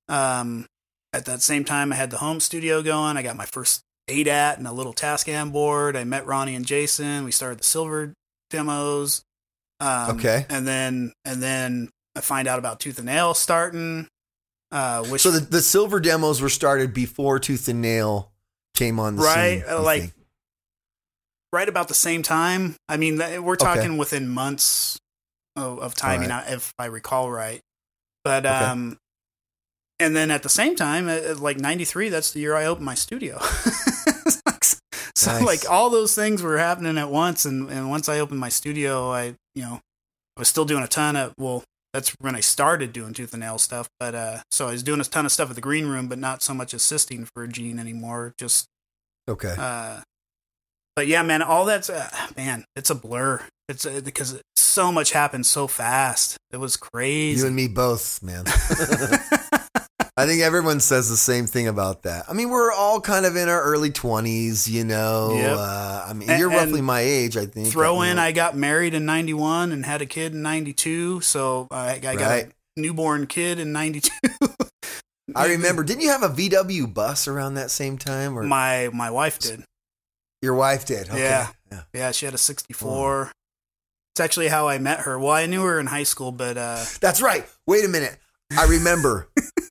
Um, at that same time, I had the home studio going. I got my first ADAT and a little Tascam board. I met Ronnie and Jason. We started the Silver demos. Um, Okay. and then and then I find out about Tooth and Nail starting. Uh, which So the, the silver demos were started before Tooth and Nail came on the Right, scene. uh, you like- think? right about the same time. I mean, we're talking within months of, of timing, Alright. I- if I recall right. But Okay. um, and then at the same time, uh, uh, like '93, that's the year I opened my studio. (laughs) So Nice. like all those things were happening at once, and and once I opened my studio, I you know I was still doing a ton of well. That's when I started doing tooth and nail stuff, but uh, so I was doing a ton of stuff at the green room, but not so much assisting for Gene anymore. Just Okay. uh, but yeah, man, all that's uh, man, it's a blur. It's uh, because so much happened so fast. It was crazy. You and me both, man. (laughs) I think everyone says the same thing about that. I mean, we're all kind of in our early 20s, you know. Yep. Uh, I mean, And- you're roughly my age, I think. Throw you in, know. I got married in '91 and had a kid in '92, so I, I got Right. a newborn kid in '92. (laughs) I remember. Didn't you have a VW bus around that same time? Or my my wife did. your wife did? Okay. Yeah. yeah. Yeah, she had a '64. It's actually how I met her. Well, I knew her in high school, but uh, That's right. Wait a minute. I remember.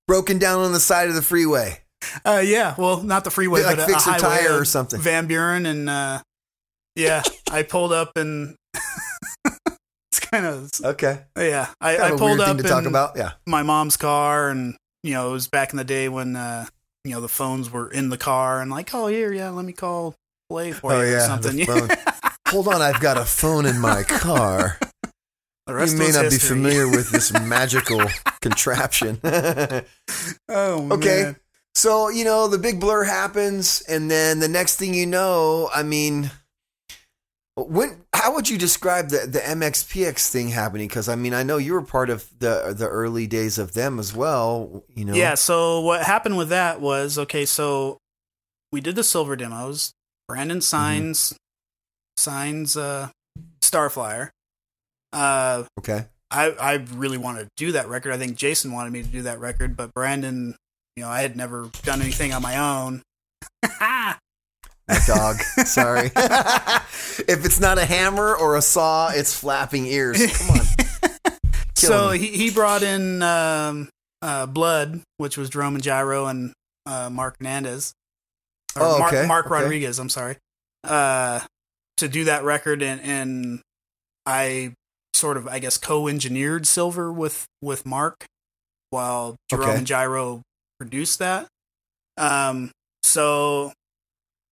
Broken down on the side of the freeway. uh, yeah, well, not the freeway, Like but fix a, a tire or something. Van Buren, and uh, yeah, (laughs) I pulled up and (laughs) it's kind of Okay. yeah. I, Kind I pulled up to talk about. Yeah. my mom's car, and you know, it was back in the day when uh, you know the phones were in the car, and like, oh here, yeah, let me call play for Oh, you or something. (laughs) Hold on, I've got a phone in my car. You may not history. be familiar with this (laughs) magical contraption. (laughs) (laughs) Oh, Okay. man. So, you know, the big blur happens, and then the next thing you know, I mean, when how would you describe the, the MXPX thing happening? Because I mean, I know you were part of the the early days of them as well. You know, Yeah. So what happened with that was okay. So we did the silver demos. Brandon signs signs uh, Starflyer. Uh, Okay. I I really wanted to do that record. I think Jason wanted me to do that record, but Brandon, you know, I had never done anything on my own. My dog. (laughs) Sorry. (laughs) if it's not a hammer or a saw, it's flapping ears. Come on. (laughs) so he he brought in um, uh, Blood, which was Jerome and Jyro and uh, Mark Hernandez. Or Oh, Mark, Mark okay. Rodriguez, I'm sorry. Uh, to do that record and and I sort of I guess co-engineered Silver with with Mark while Jerome Okay. and Jyro produced that. Um so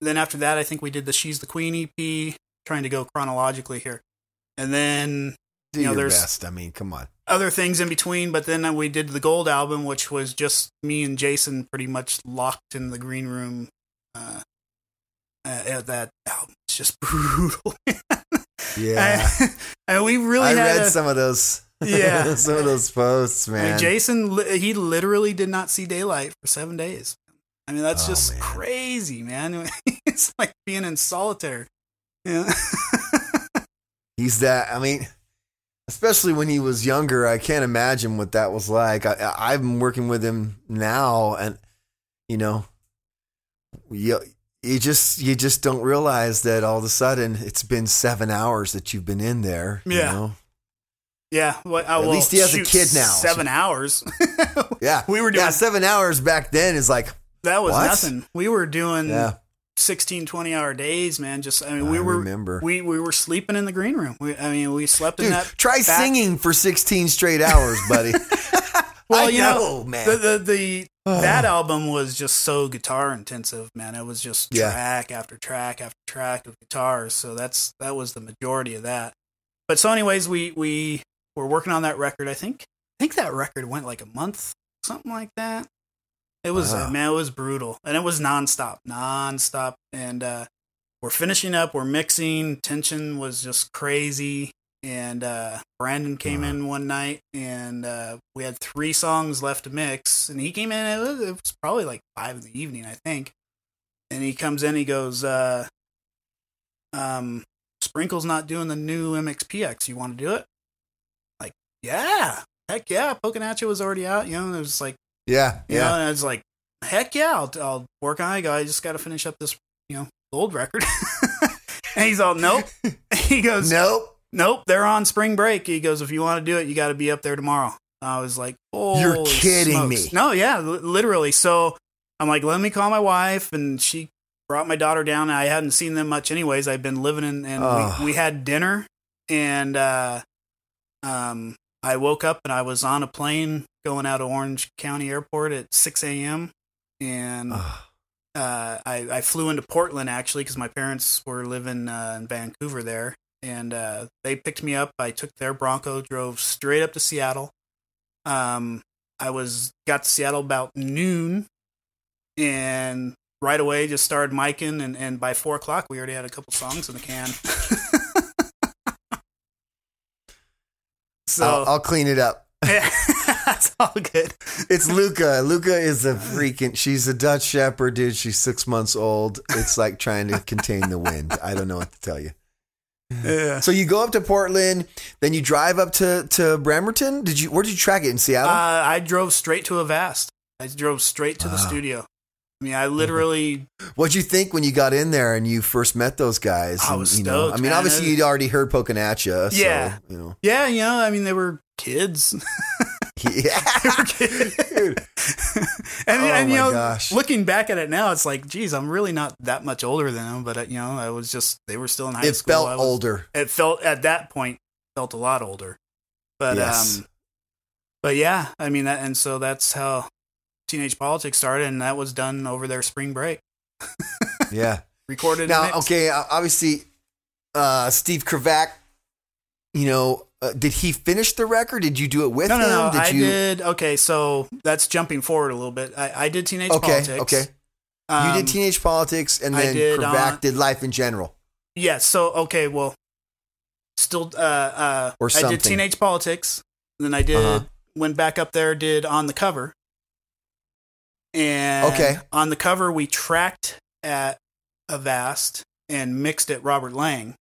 then after that I think we did the She's the Queen EP trying to go chronologically here. And then Do you know, your there's- best. I mean, come on. other things in between, but then we did the gold album, which was just me and Jason pretty much locked in the green room. Uh, uh, that album it's just (laughs) brutal. Yeah. (laughs) and we really I read a, some of those. Yeah. (laughs) some of those posts, I mean, man. Jason, he literally did not see daylight for seven days. I mean, that's Oh, just man. crazy, man. (laughs) it's like being in solitaire. Yeah. He's that. I mean, especially when he was younger, I can't imagine what that was like. I, I- I'm working with him now, and you know, you you just you just don't realize that all of a sudden it's been seven hours that you've been in there. you Yeah. know? yeah. Well, uh, At well, least he has a kid now. Seven hours. (laughs) yeah. We were doing- yeah, seven hours back then is like that was What? nothing. We were doing yeah. 16 20 hour days man just i mean we were remember. we we were sleeping in the green room we, i mean we slept in that try back- singing for 16 straight hours, buddy. (laughs) well I you know, man. the the, the (sighs) that album was just so guitar intensive man it was just Yeah. track after track after track of guitars so that's that was the majority of that but so anyways we we were working on that record i think i think that record went like a month something like that it was Wow. man it was brutal and it was nonstop nonstop and uh we're finishing up we're mixing tension was just crazy and uh brandon came Uh-huh. in one night and uh we had three songs left to mix and he came in it was, it was probably like five in the evening i think and he comes in he goes uh um sprinkle's not doing the new mxpx you want to do it like yeah heck yeah Pokinatcha was already out you know it was like yeah, yeah. know, and I was like, heck yeah, I'll, I'll work on it. I I just got to finish up this, you know, gold record. (laughs) and he's all, nope. (laughs) he goes, Nope. Nope, they're on spring break. He goes, if you want to do it, you got to be up there tomorrow. I was like, oh, You're kidding me. No, yeah, li- literally. So I'm like, let me call my wife. And she brought my daughter down. I hadn't seen them much anyways. I've been living in, and Oh. we, we had dinner. And, uh, um, I woke up and I was on a plane going out of Orange County Airport at 6 a.m. And Ugh. uh, I, I flew into Portland actually because my parents were living uh, in Vancouver there, and uh, they picked me up. I took their Bronco, drove straight up to Seattle. Um, I was got to Seattle about noon, and right away just started miking, and, and by four o'clock we already had a couple songs in the can. (laughs) so I'll, I'll clean it up. (laughs) (laughs) that's all good. It's Luca. Luca is a freaking. She's a Dutch Shepherd, dude. She's six months old. It's like trying to contain the wind. I don't know what to tell you. Yeah. So you go up to Portland, then you drive up to to Bremerton. Did you? Where did you track it in Seattle? Uh, I drove straight to Avast. I drove straight to the studio. I mean, I literally What'd you think when you got in there and you first met those guys? I And, was you know, stoked, I mean, man. obviously you'd already heard Pokinatcha. Yeah. you know. Yeah, you know, I mean, they were kids. (laughs) (laughs) Yeah. Dude. (laughs) and, Oh and you know, gosh. looking back at it now, it's like, geez, I'm really not that much older than them. But uh, you know, I was just they were still in high It school. It felt was- older. It felt at that point felt a lot older. But Yes. um, but yeah, I mean, that, and so that's how teenage politics started, and that was done over their spring break. (laughs) Yeah. Recorded Now, okay, obviously, uh, Steve Kravac, you know, uh, did he finish the record? Did you do it with No, no, him? no. Did I you? did. Okay, so that's jumping forward a little bit. I, I did teenage Okay, politics. okay. you Um, did teenage politics, and then did, Kravac uh, did life in general. Yeah. So okay, well, still, uh, uh, Or I did teenage politics. Then I did Uh-huh. went back up there, did on the cover, and Okay. on the cover we tracked at Avast and mixed at Robert Lang.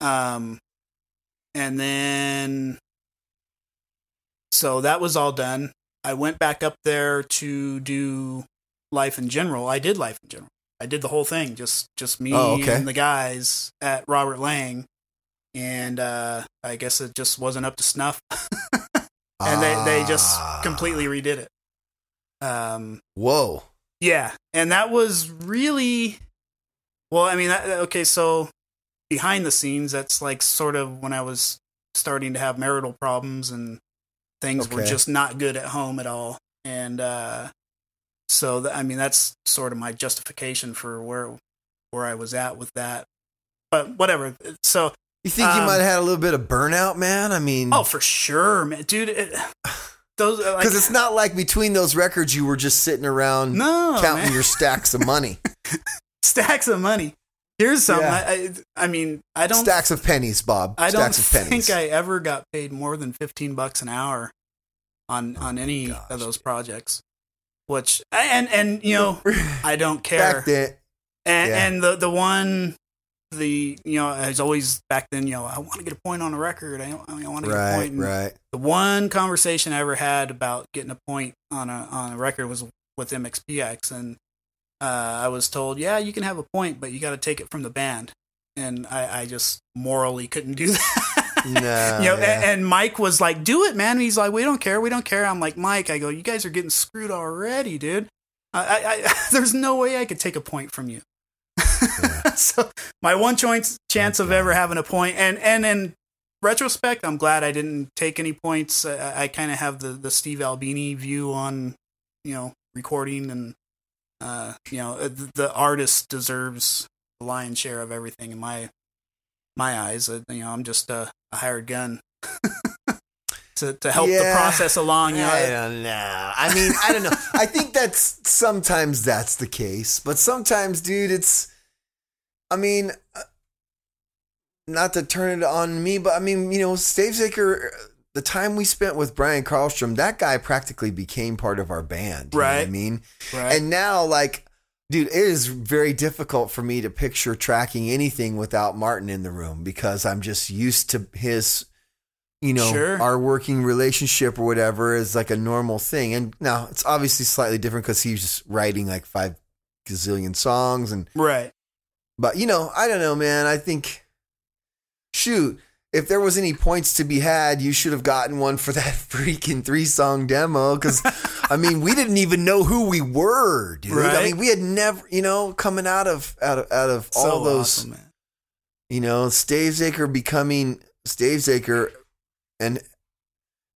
Um, and then so that was all done. I went back up there to do life in general. I did life in general. I did the whole thing, just just me Oh, okay. and the guys at Robert Lang, and uh, I guess it just wasn't up to snuff, (laughs) and they they just Ah. completely redid it. Um, Whoa. yeah, and that was really well. I mean, that, okay, so behind the scenes, that's like sort of when I was starting to have marital problems and things were just not good at home at all, and uh, so th- I mean, that's sort of my justification for where where I was at with that. But whatever. So, You think you Um, might have had a little bit of burnout, man? I mean, oh, for sure, man, dude. It, those uh, like, because it's not like between those records you were just sitting around no counting man. your stacks of money, (laughs) stacks of money. Here's some. Yeah. I, I, I mean, I don't. stacks of pennies, Bob. I don't stacks of pennies. think I ever got paid more than fifteen bucks an hour on oh on any Oh gosh, of those projects. Which and and you know (laughs) I don't care. Back then, and yeah. and the the one the you know as always back then you know I want to get a point on a record. I, I want to get a right, point. And right. The one conversation I ever had about getting a point on a on a record was with MXPX, and uh, I was told, yeah, you can have a point, but you got to take it from the band. And I, I just morally couldn't do (laughs) that. No, (laughs) you know, yeah. and, and Mike was like, "Do it, man." He's like, "We don't care, we don't care." I'm like, "Mike," I go, "You guys are getting screwed already, dude. I, I, (laughs) there's no way I could take a point from you." so my one chance chance of ever having a point, and and in retrospect, I'm glad I didn't take any points. I, I kind of have the the Steve Albini view on you know recording, and uh, you know the, the artist deserves the lion's share of everything in my my eyes. Uh, you know, I'm just a, a hired gun (laughs) to to help the process along. You know, I don't know. I mean, I don't know. I think that's sometimes that's the case, but sometimes, dude, it's. I mean, uh, not to turn it on me, but I mean, you know, Stavesacre, the time we spent with Brian Karlstrom, that guy practically became part of our band. what I mean, right? and now, like, dude, it is very difficult for me to picture tracking anything without Martin in the room because I'm just used to his, you know, Sure. our working relationship or whatever is like a normal thing. And now it's obviously slightly different because he's just writing like five gazillion songs and right. but you know, I don't know, man. I think, shoot, if there was any points to be had, you should have gotten one for that (laughs) freaking three song demo. Because I mean, we didn't even know who we were, dude. I mean, we had never, you know, coming out of out of out of all those, awesome, you know, Stavesacre becoming Stavesacre, and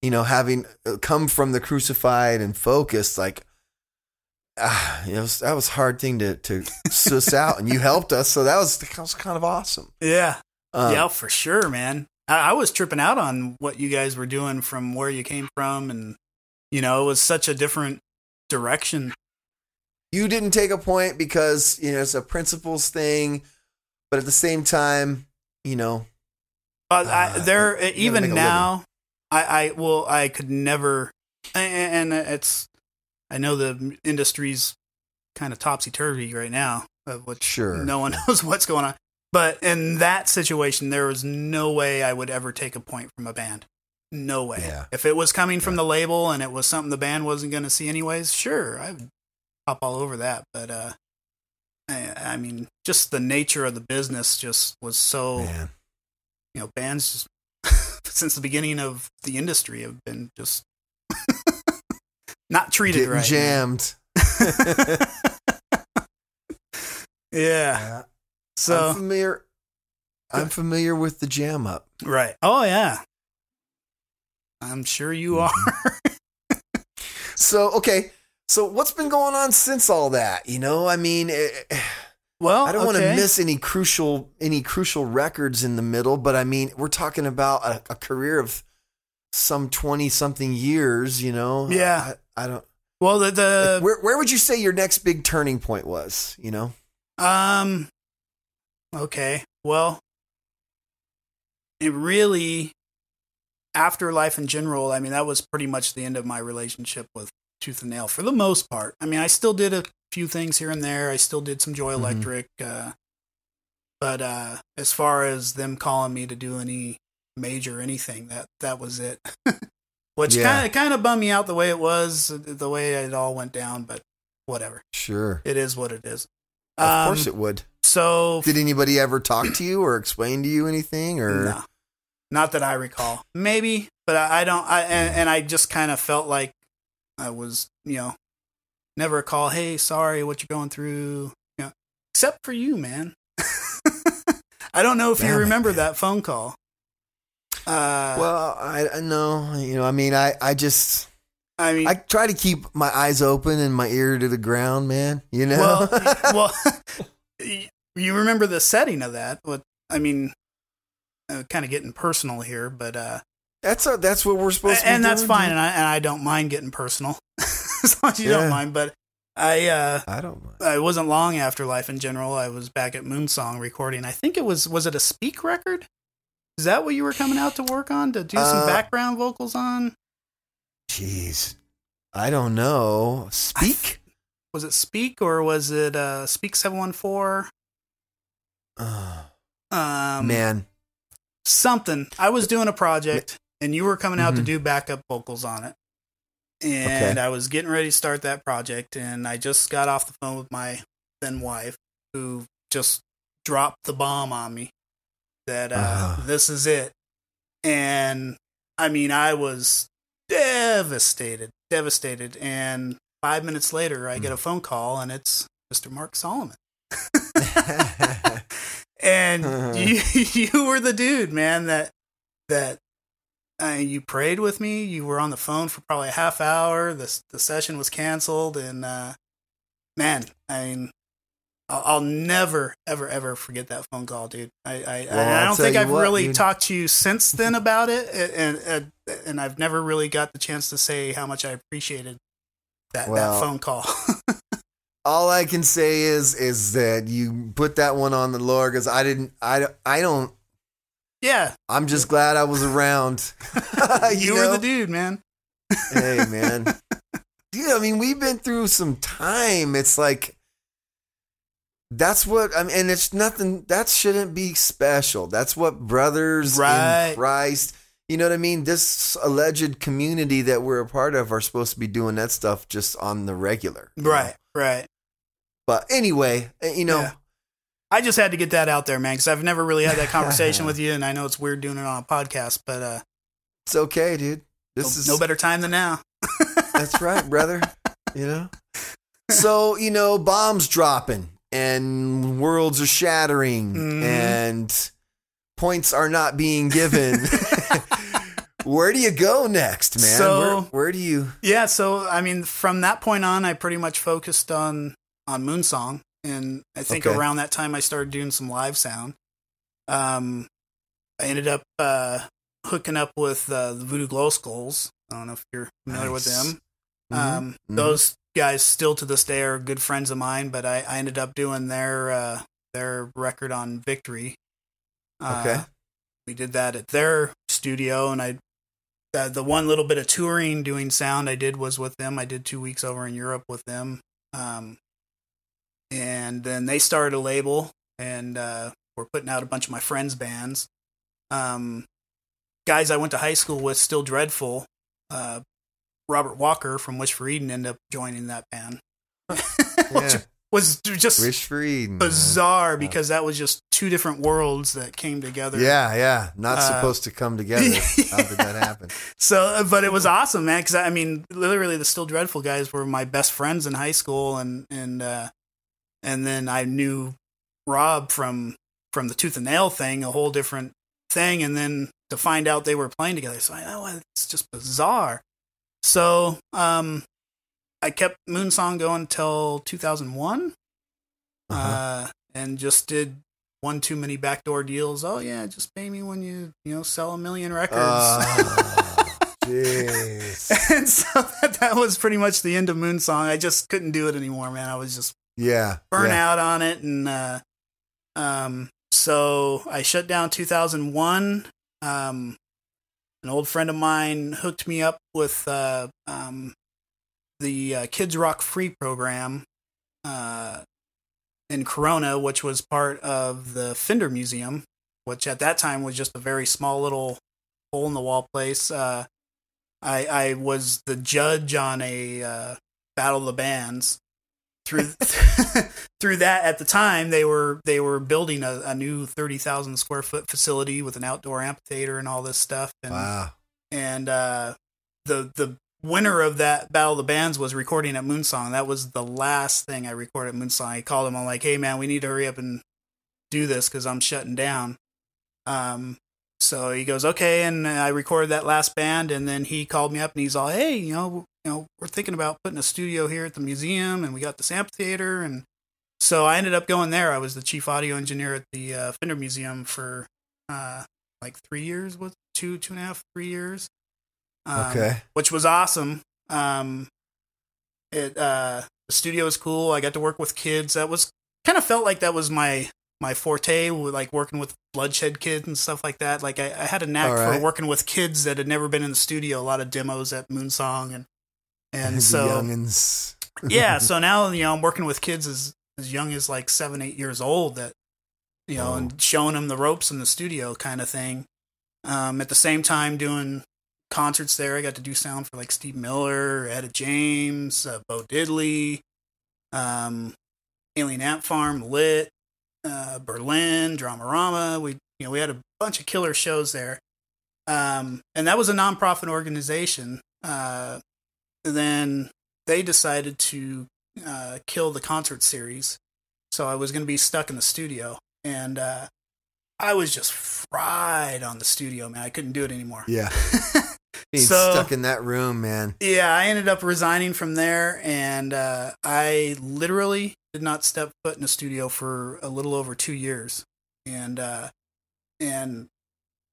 you know, having uh, come from the crucified and focused, like. ah, it was that was a hard thing to to (laughs) suss out, and you helped us, so that was that was kind of awesome. Yeah, Um, yeah, for sure, man. I, I was tripping out on what you guys were doing from where you came from, and you know, it was such a different direction. you didn't take a point because you know it's a principles thing, but at the same time, you know, But Uh, I, there, even now, I, I well, I could never, and, and it's, I know the industry's kind of topsy turvy right now, of which Sure. no one (laughs) knows what's going on. But in that situation, there was no way I would ever take a point from a band. No way. Yeah. If it was coming from the label and it was something the band wasn't going to see anyways, sure, I would hop all over that. But uh, I, I mean, just the nature of the business just was so man, you know, bands just, (laughs) since the beginning of the industry have been just (laughs) not treated getting right. jammed. (laughs) Yeah. I'm So familiar. I'm familiar with the jam up. right. Oh yeah. I'm sure you Mm-hmm. are. (laughs) So okay, so what's been going on since all that? You know, I mean, eh, eh, Well, I don't want to miss any crucial any crucial records in the middle, but I mean, we're talking about a, a career of some twenty something years. You know, Yeah. I, I don't. Well, the the like, where where would you say your next big turning point was? You know, Um. Okay. Well, it really, after life in general, I mean, that was pretty much the end of my relationship with Tooth and Nail for the most part. I mean, I still did a few things here and there. I still did some Joy Mhm. Electric. Uh, but uh, as far as them calling me to do any major anything, that that was it. (laughs) Which kind of kind of bummed me out the way it was, the way it all went down. But whatever, sure, it is what it is. of course Um, it would. So Did anybody ever talk to you or explain to you anything? Or No, not that I recall. Maybe, but I, I don't. I and, and I just kind of felt like I was, you know, never a call. Hey, sorry, what you're going through. You know, except for you, man. (laughs) I don't know if Damn you remember man. that phone call. Uh, well, I, I know. You know, I mean, I I just. I mean, I try to keep my eyes open and my ear to the ground, man. You know. well, (laughs) well, (laughs) you remember the setting of that? What I mean, uh, kind of getting personal here, but uh, that's a, that's what we're supposed to. be and that's doing, fine, and I and I don't mind getting personal (laughs) as long as you Yeah. don't mind. But I uh, I don't mind. I wasn't long after Life in General. I was back at Moonsong recording. I think it was was it a Speak record? Is that what you were coming out to work on to do some Uh, background vocals on? Jeez, I don't know. Speak. Was it Speak or was it uh, Speak Seven One Four? Oh, Um, man, something. I was doing a project and you were coming out to Mhm. do backup vocals on it. And Okay. I was getting ready to start that project and I just got off the phone with my then wife who just dropped the bomb on me that uh, Ah. this is it. And I mean, I was devastated, devastated. And five minutes later, I Hmm. get a phone call and it's Mr. Mark Salomon. (laughs) (laughs) and (laughs) you (laughs) you were the dude, man. That that uh, you prayed with me. You were on the phone for probably a half hour. The the session was canceled, and uh, man, I mean, I'll, I'll never ever ever forget that phone call, dude. I I, Well, I don't think I've what, really dude. talked to you since (laughs) then about it, and and and I've never really got the chance to say how much I appreciated that Well, that phone call. All I can say is is that you put that one on the Lord because I didn't. I I don't. yeah, I'm just glad I was around. (laughs) (laughs) you, were the dude, man. hey (laughs) man yeah i mean we've been through some time it's like that's what i mean and it's nothing that shouldn't be special that's what brothers Right. in christ you know what i mean this alleged community that we're a part of are supposed to be doing that stuff just on the regular you know? Right, right. But anyway uh, you know Yeah. I just had to get that out there, man, because I've never really had that (laughs) conversation with you, and I know it's weird doing it on a podcast, but uh, it's okay dude this no, is no better time than now. (laughs) That's right, brother. You know? So, you know, bombs dropping and worlds are shattering Mhm. and points are not being given. (laughs) where do you go next, man? So- where, where do you? Yeah, so I mean, from that point on, I pretty much focused on on Moonsong, and I think Okay. around that time I started doing some live sound. Um, I ended up uh, hooking up with uh, the Voodoo Glow Skulls. I don't know if you're familiar with Nice. them. Mhm, Um, mhm. Those guys still to this day are good friends of mine, but I, I ended up doing their uh, their record on Victory. Uh, Okay. we did that at their studio, and I uh, the one little bit of touring doing sound I did was with them. I did two weeks over in Europe with them, um, and then they started a label, and uh, we're putting out a bunch of my friends' bands. Um, guys I went to high school with, still dreadful. Uh, Robert Walker from Wish for Eden ended up joining that band, (laughs) which Yeah. was just Wish for Eden. man. bizarre because that was just two different worlds that came together. Yeah, yeah. Not Uh, supposed to come together. (laughs) How did that happen? So, uh, but it was awesome, man. Because I mean, literally, the Still Dreadful guys were my best friends in high school, and and uh, and then I knew Rob from from the Tooth and Nail thing, a whole different thing, and then to find out they were playing together, so I know it's just bizarre. So, um, I kept Moonsong going until 2001, Uh-huh. uh, and just did one too many backdoor deals. Oh yeah, just pay me when you you know sell a million records. Oh, (laughs) jeez. and so (laughs) that, that was pretty much the end of Moonsong. I just couldn't do it anymore, man. I was just Yeah. burnt yeah. out on it, and uh, um, so I shut down 2001. Um, an old friend of mine hooked me up with uh, um, the uh, Kids Rock Free program uh, in Corona, which was part of the Fender Museum, which at that time was just a very small little hole in the wall place. Uh, I, I was the judge on a uh, Battle of the Bands. Through (laughs) (laughs) through that, at the time they were they were building a, a new thirty thousand square foot facility with an outdoor amphitheater and all this stuff. And Wow. and uh, the the winner of that Battle of the Bands was recording at Moonsong. That was the last thing I recorded at Moonsong. I called him. I'm like, hey man, we need to hurry up and do this because I'm shutting down. Um, so he goes, okay, and I recorded that last band, and then he called me up and he's all, hey, you know, you know, we're thinking about putting a studio here at the museum, and we got this amphitheater, and so I ended up going there. I was the chief audio engineer at the uh, Fender Museum for uh, like three years, was two, two and a half, three years. Um, Okay. which was awesome. Um, it uh, the studio was cool. I got to work with kids. That was kind of felt like that was my my forte, with, like working with bloodshed kids and stuff like that. Like I, I had a knack right. for working with kids that had never been in the studio. A lot of demos at Moonsong and and (laughs) so (laughs) yeah. So (laughs) now you know I'm working with kids as as young as like seven, eight years old. That you know, Oh. and showing them the ropes in the studio, kind of thing. Um, at the same time, doing concerts there. I got to do sound for like Steve Miller, Etta James, uh, Bo Diddley, um, Alien Ant Farm, Lit, uh, Berlin, Dramarama. We you know we had a bunch of killer shows there, um, and that was a nonprofit organization. Uh, then they decided to uh, kill the concert series, so I was going to be stuck in the studio, and uh, I was just fried on the studio, man. I couldn't do it anymore. Yeah. (laughs) Being So- stuck in that room, man. Yeah, I ended up resigning from there, and uh, I literally did not step foot in a studio for a little over two years, and uh, and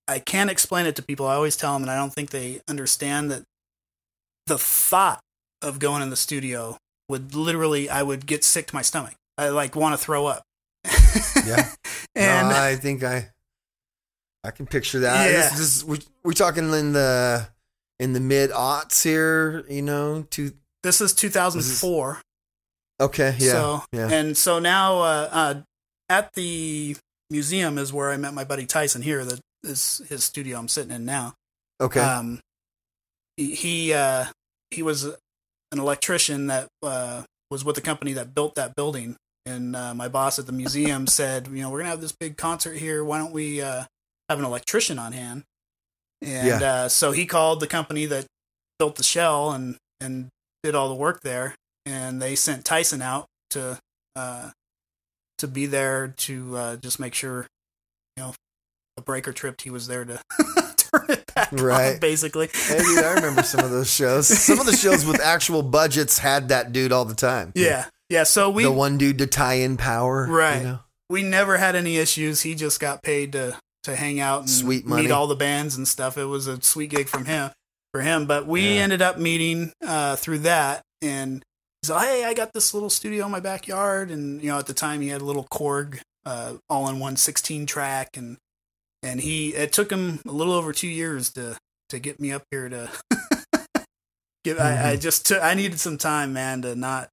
I can't explain it to people. I always tell them, and I don't think they understand that the thought of going in the studio would literally, I would get sick to my stomach. I like want to throw up. Yeah. (laughs) and No, I think I I can picture that. Yeah. This, this, we we talking in the in the mid aughts here, you know, to this is 2004. Okay, yeah. So yeah. and so now uh, uh, at the museum is where I met my buddy Tyson here. That is his studio I'm sitting in now. okay. Um, he he, uh, he was an electrician that uh, was with the company that built that building. And uh, my boss at the museum (laughs) said, you know, we're gonna have this big concert here. Why don't we uh, have an electrician on hand? And uh, so he called the company that built the shell and and did all the work there. And they sent Tyson out to uh, to be there to uh, just make sure, you know, a breaker tripped. He was there to (laughs) turn it back Right. basically. Hey, dude, I remember some of those shows. Some of the shows with (laughs) actual budgets had that dude all the time. Yeah, yeah. So we the one dude to tie in power. Right. You know? we never had any issues. He just got paid to to hang out and Sweet money. meet all the bands and stuff. It was a sweet gig from him for him. But we Yeah. ended up meeting uh, through that, and he's like, "Hey, I got this little studio in my backyard." And you know, at the time, he had a little Korg, uh, all-in-one 16 track, and and he it took him a little over two years to to get me up here to. (laughs) Give, I, I Mhm. just took, I needed some time, man, to not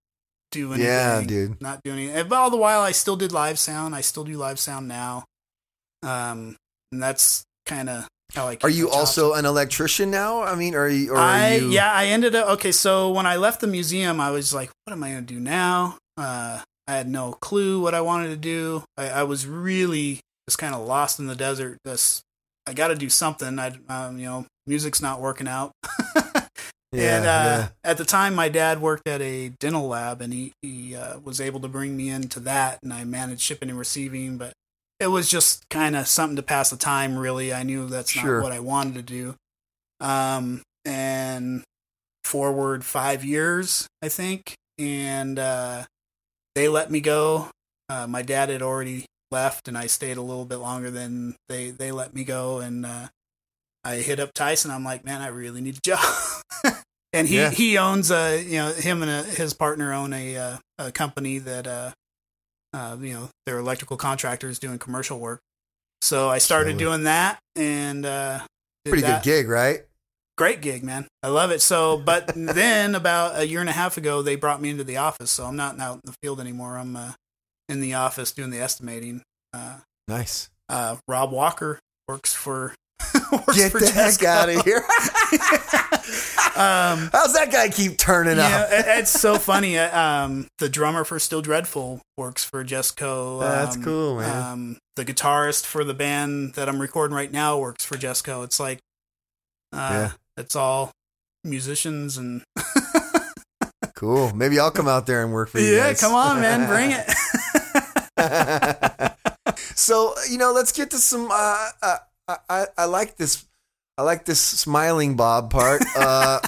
do anything Yeah, dude. not doing anything. But all the while, I still did live sound. I still do live sound now. Um, and that's kind of I. Are you also an electrician now? I mean, are you? Or are I you, yeah, I ended up okay. So when I left the museum, I was like, "What am I going to do now?" Uh, I had no clue what I wanted to do. I, I was really just kind of lost in the desert. This I got to do something. I um, you know, music's not working out. (laughs) Yeah, and uh, yeah. at the time, my dad worked at a dental lab, and he he uh, was able to bring me into that, and I managed shipping and receiving. But it was just kind of something to pass the time. Really, I knew that's Sure. not what I wanted to do. Um, and forward five years, I think, and uh, they let me go. Uh, my dad had already left, and I stayed a little bit longer than they they let me go, and uh, I hit up Tyson. I'm like, man, I really need a job. (laughs) and he Yeah. he owns a you know him and uh his partner own a uh, a company that uh you know they're electrical contractors doing commercial work. So I started doing that and uh Pretty that. good gig, right? Great gig, man. I love it. So, but (laughs) then about a year and a half ago, they brought me into the office. So I'm not out in the field anymore. I'm uh, in the office doing the estimating. Uh, Nice. uh, Rob Walker works for works Get for the heck out of here. (laughs) Um, How's that guy keep turning yeah, up? it- it's so funny. Uh, Um, the drummer for Still Dreadful works for Jesco. That's Um, cool, man. Um, the guitarist for the band that I'm recording right now works for Jesco. It's like, uh, Yeah. it's all musicians and (laughs) Cool. Maybe I'll come out there and work for you yeah, guys. come on, man, bring it. (laughs) so you know, let's get to some. Uh, uh, I, I I like this. I like this smiling Bob part. (laughs) Uh,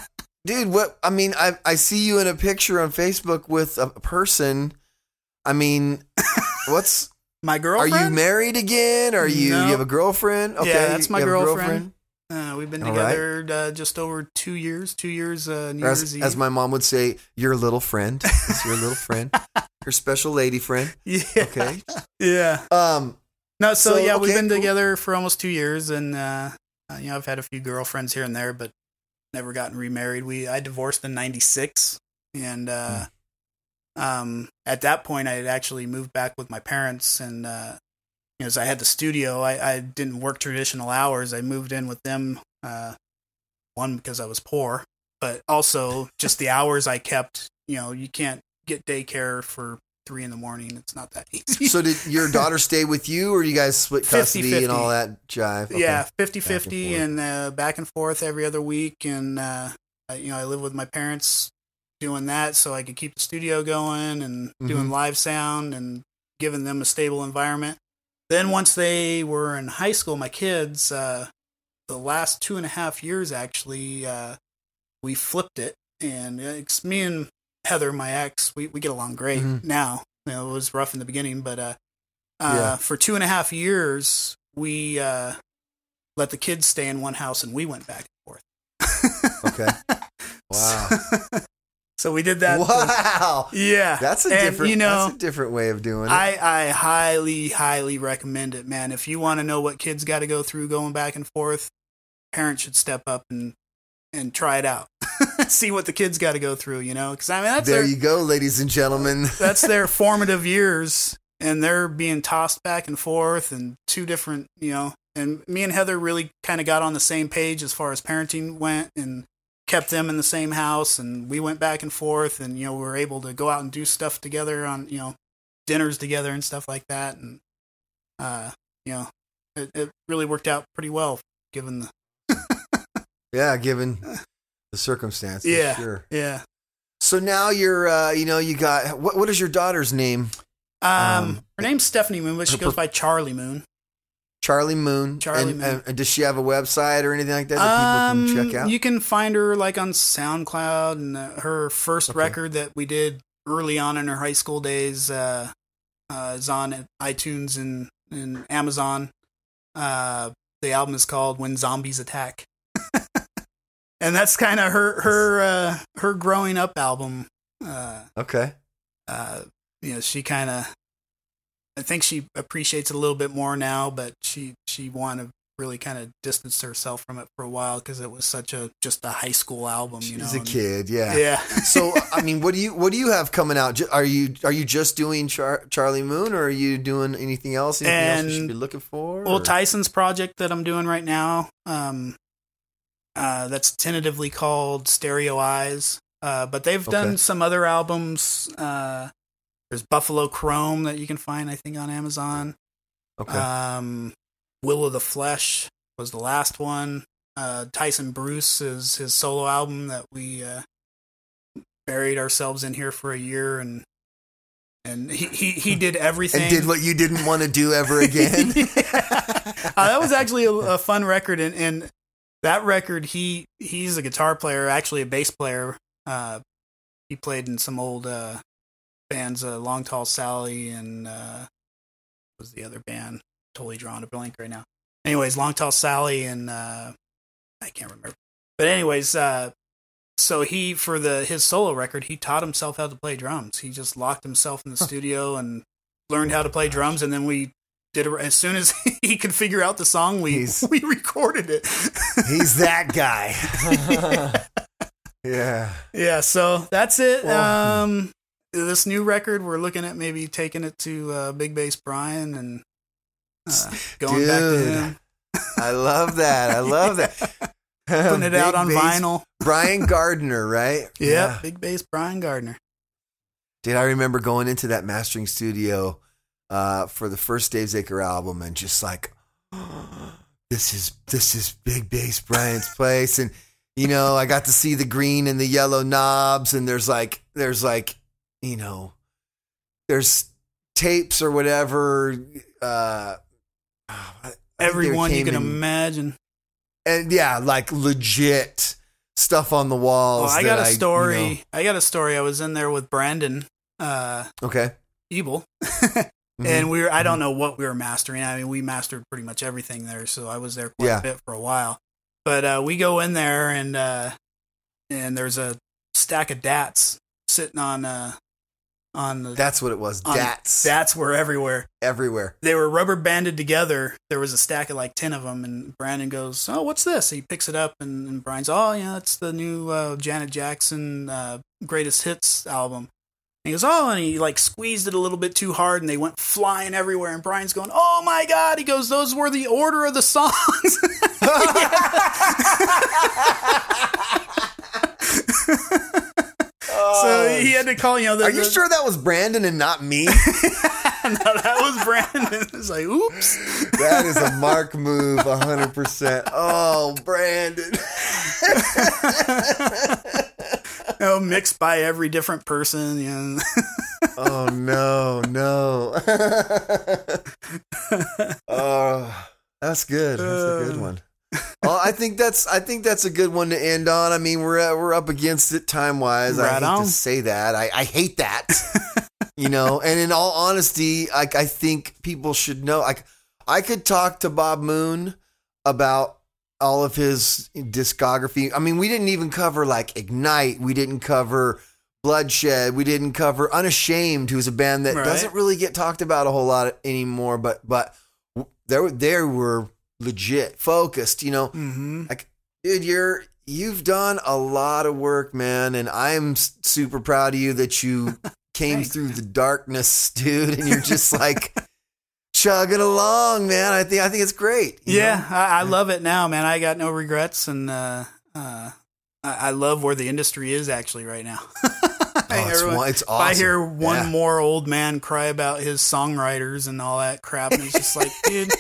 dude, what? I mean, I I see you in a picture on Facebook with a person. I mean, (laughs) what's? My girlfriend? Are you married again? Are you? No. You have a girlfriend? Okay, Yeah, that's my a girlfriend. Uh, we've been All right. together uh, just over two years. Two years. Uh, New Or Year's As, Eve. as my mom would say, your little friend. It's your little friend. (laughs) Your special lady friend. yeah. Okay. Yeah. Um. No, so, So, yeah, we've been cool. together for almost two years, and uh, uh, you know, I've had a few girlfriends here and there, but never gotten remarried. We I divorced in '96, and uh, Hmm. um, at that point, I had actually moved back with my parents, and uh, you know, as I had the studio, I, I didn't work traditional hours. I moved in with them, uh, one because I was poor, but also just the hours I kept. You know, you can't get daycare for three in the morning. It's not that (laughs) easy. So did your daughter stay with you, or you guys split custody 50-50. and all that jive? Okay. Yeah, 50 Back and 50 and, uh, back and forth every other week. And, uh, you know, I live with my parents doing that so I could keep the studio going and doing Mhm. live sound and giving them a stable environment. Then once they were in high school, my kids, uh, the last two and a half years actually, uh, we flipped it. And it's me and Heather, my ex, we, we get along great Mhm. now. You know, it was rough in the beginning, but uh, uh, Yeah. for two and a half years, we uh, let the kids stay in one house and we went back and forth. Okay. (laughs) Wow. (laughs) so we did that. wow. yeah. That's a And, different. You know, that's a different way of doing it. I, I highly, highly recommend it, man. If you want to know what kids got to go through going back and forth, parents should step up and and try it out. (laughs) (laughs) See what the kids got to go through, you know? Because I mean, that's there their, you go, ladies and gentlemen. (laughs) that's their (laughs) formative years, and they're being tossed back and forth, and two different, you know. And me and Heather really kind of got on the same page as far as parenting went, and kept them in the same house, and we went back and forth, and you know, we were able to go out and do stuff together on, you know, dinners together and stuff like that, and uh, you know, it, it really worked out pretty well given the yeah, given the circumstances. Yeah. Sure. yeah. So now you're, uh, you know, you got what? What is your daughter's name? Um, Um, her name's Stephanie Moon, but she goes by Charlie Moon. Charlie Moon. Charlie and, Moon. And, does she have a website or anything like that that people can Um, check out? You can find her like on SoundCloud, and uh, her first Okay. record that we did early on in her high school days uh, uh, is on iTunes and, and Amazon. Uh, the album is called "When Zombies Attack," and that's kind of her her uh, her growing up album. Uh, okay. uh, you know, she kind of, I think she appreciates it a little bit more now, but she she wanted to really kind of distance herself from it for a while because it was such a just a high school album. You She's know, a and- kid, yeah. Yeah. so (laughs) I mean, what do you what do you have coming out? Are you are you just doing Char- Charlie Moon, or are you doing anything else? Anything else we should And- be looking for? well, or- Tyson's project that I'm doing right now, um, uh, that's tentatively called Stereo Eyes. Uh, but they've done some other albums. Uh, there's Buffalo Chrome that you can find, I think, on Amazon. okay. Um, Will of the Flesh was the last one. Uh, Tyson Bruce is his solo album that we uh, buried ourselves in here for a year, and and he he, he did (laughs) everything. and did what you didn't want to do ever (laughs) again. Uh, that was actually a, a fun record, and, and that record he he's a guitar player, actually a bass player. Uh, he played in some old uh, bands, uh, Long Tall Sally, and uh, what was the other band? Totally drawn a blank right now. Anyways, Long Tall Sally and uh, I can't remember. But anyways, uh, so he for the his solo record, he taught himself how to play drums. He just locked himself in the studio and learned how to play drums, and then we did it as soon as (laughs) he could figure out the song. We He's- we recorded it. (laughs) He's that guy. (laughs) yeah. yeah, so that's it. Well- Um, this new record, we're looking at maybe taking it to uh, Big Bass Brian and uh, going back to him, I love that. I love that. putting it out on bass- vinyl. Brian Gardner, right? Yeah, Big Bass Brian Gardner. Dude, I remember going into that mastering studio uh, for the first Dave Zaker album and just like, (gasps) this is this is Big Bass Brian's place, and you know, I got to see the green and the yellow knobs, and there's like there's like you know, there's tapes or whatever. Uh, I Everyone you can in- imagine. and yeah, like legit stuff on the walls. Well, I got a story. you know- I got a story. I was in there with Brandon uh, okay. Evil, (laughs) Mhm. and we were. I don't know what we were mastering. I mean, we mastered pretty much everything there, so I was there quite Yeah. a bit for a while. But uh, we go in there, and uh, and there's a stack of dats sitting on uh, on the. That's what it was. Dats Dats were everywhere. everywhere. They were rubber banded together. There was a stack of like ten of them, and Brandon goes, "Oh, what's this?" He picks it up, and, and Brian's, "Oh, yeah, it's the new uh, Janet Jackson uh, Greatest Hits album." And he goes, "Oh," and he like squeezed it a little bit too hard, and they went flying everywhere. And Brian's going, "Oh my god!" He goes, "Those were the order of the songs." (laughs) so oh. he had to call, you know, the, Are you the- sure that was Brandon and not me? (laughs) no, that was Brandon. (laughs) It's like, oops. that is a Mark move, hundred percent. Oh, Brandon. Know, (laughs) mixed by every different person. You know. (laughs) oh no, no. oh, (laughs) that's good. That's a good Uh. one. Well, I think that's I think that's a good one to end on. I mean, we're uh, we're up against it time wise. I hate on. to say that. I, I hate that. you know, and in all honesty, like I think people should know. Like I could talk to Bob Moon about all of his discography. I mean, we didn't even cover like Ignite. We didn't cover Bloodshed. We didn't cover Unashamed, who's a band that Right. doesn't really get talked about a whole lot anymore. But but there there were legit focused. You know, mm-hmm. like dude, you're you've done a lot of work, man, and I'm super proud of you that you (laughs) came through the darkness, dude, and you're just like (laughs) chugging along, man. I think I think it's great. you Yeah? I, I love it now, man. I got no regrets, and uh, uh, I, I love where the industry is actually right now. (laughs) Oh, it's, Everyone- it's awesome. I hear one Yeah. more old man cry about his songwriters and all that crap, and it's just like, (laughs) dude,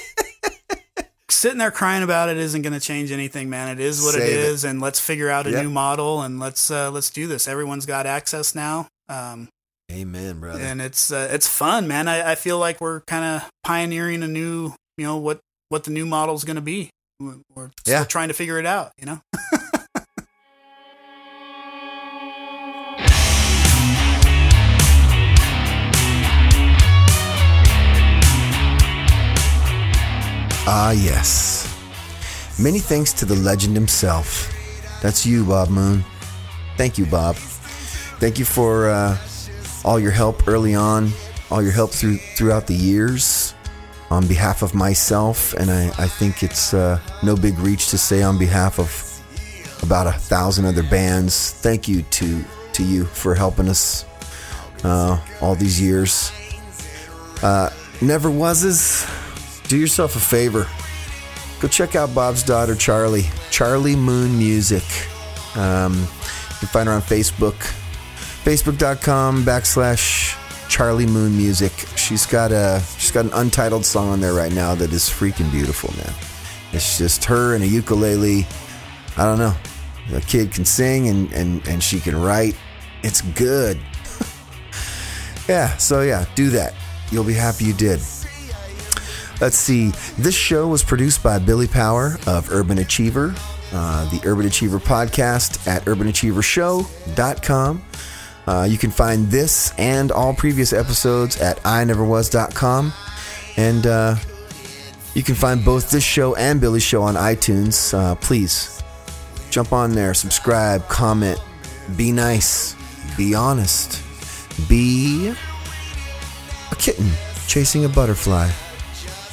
sitting there crying about it isn't going to change anything, man. It is what Save it. is, and let's figure out a Yep. new model and let's uh, let's do this. Everyone's got access now. Um, Amen, brother. and it's uh, it's fun, man. I, I feel like we're kind of pioneering a new, you know, what what the new model is going to be. We're Yeah. trying to figure it out. You know. (laughs) Ah, yes. Many thanks to the legend himself. That's you, Bob Moon. Thank you, Bob. Thank you for uh, all your help early on, all your help through throughout the years. On behalf of myself, and I, I think it's uh, no big reach to say on behalf of about a thousand other bands. Thank you to to you for helping us uh, all these years. Uh, never was's. Do yourself a favor. Go check out Bob's daughter Charlie, Charlie Moon Music. Um, you can find her on Facebook, facebook.com backslash Charlie Moon Music. She's got a she's got an untitled song on there right now that is freaking beautiful, man. It's just her and a ukulele. I don't know. The kid can sing and, and, and she can write. It's good. (laughs) yeah, so yeah, do that. You'll be happy you did. Let's see. This show was produced by Billy Power of Urban Achiever, uh, the Urban Achiever podcast at urbanachievershow.com. Uh, you can find this and all previous episodes at ineverwas.com. And uh, you can find both this show and Billy's show on iTunes. Uh, please jump on there, subscribe, comment, be nice, be honest, be a kitten chasing a butterfly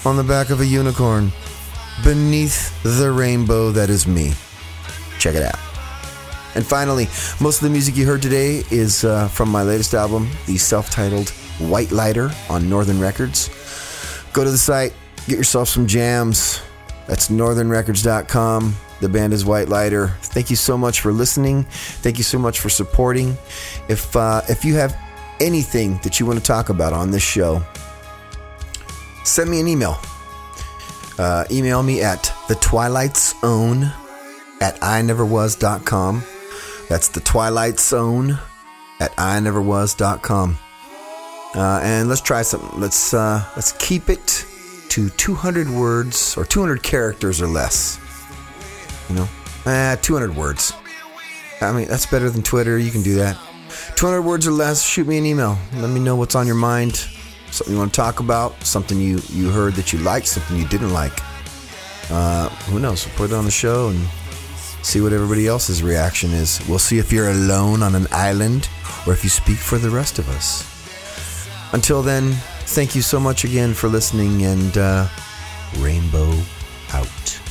on the back of a unicorn beneath the rainbow that is me. Check it out. And finally, most of the music you heard today is uh, from my latest album, the self titled White Lighter on Northern Records. Go to the site, get yourself some jams. That's northernrecords.com. The band is White Lighter. Thank you so much for listening. Thank you so much for supporting. If uh, if you have anything that you want to talk about on this show, send me an email. Uh, email me at the at ineverwas.com. That's the Twilight Zone at ineverwas.com. Uh, and let's try something. Let's uh, let's keep it to 200 words or 200 characters or less. You know, eh, 200 words. I mean, that's better than Twitter. You can do that. 200 words or less. Shoot me an email. Let me know what's on your mind. Something you want to talk about. Something you you heard that you liked. Something you didn't like. Uh, who knows? We'll put it on the show and see what everybody else's reaction is. We'll see if you're alone on an island or if you speak for the rest of us. Until then, thank you so much again for listening and uh, Rainbow out.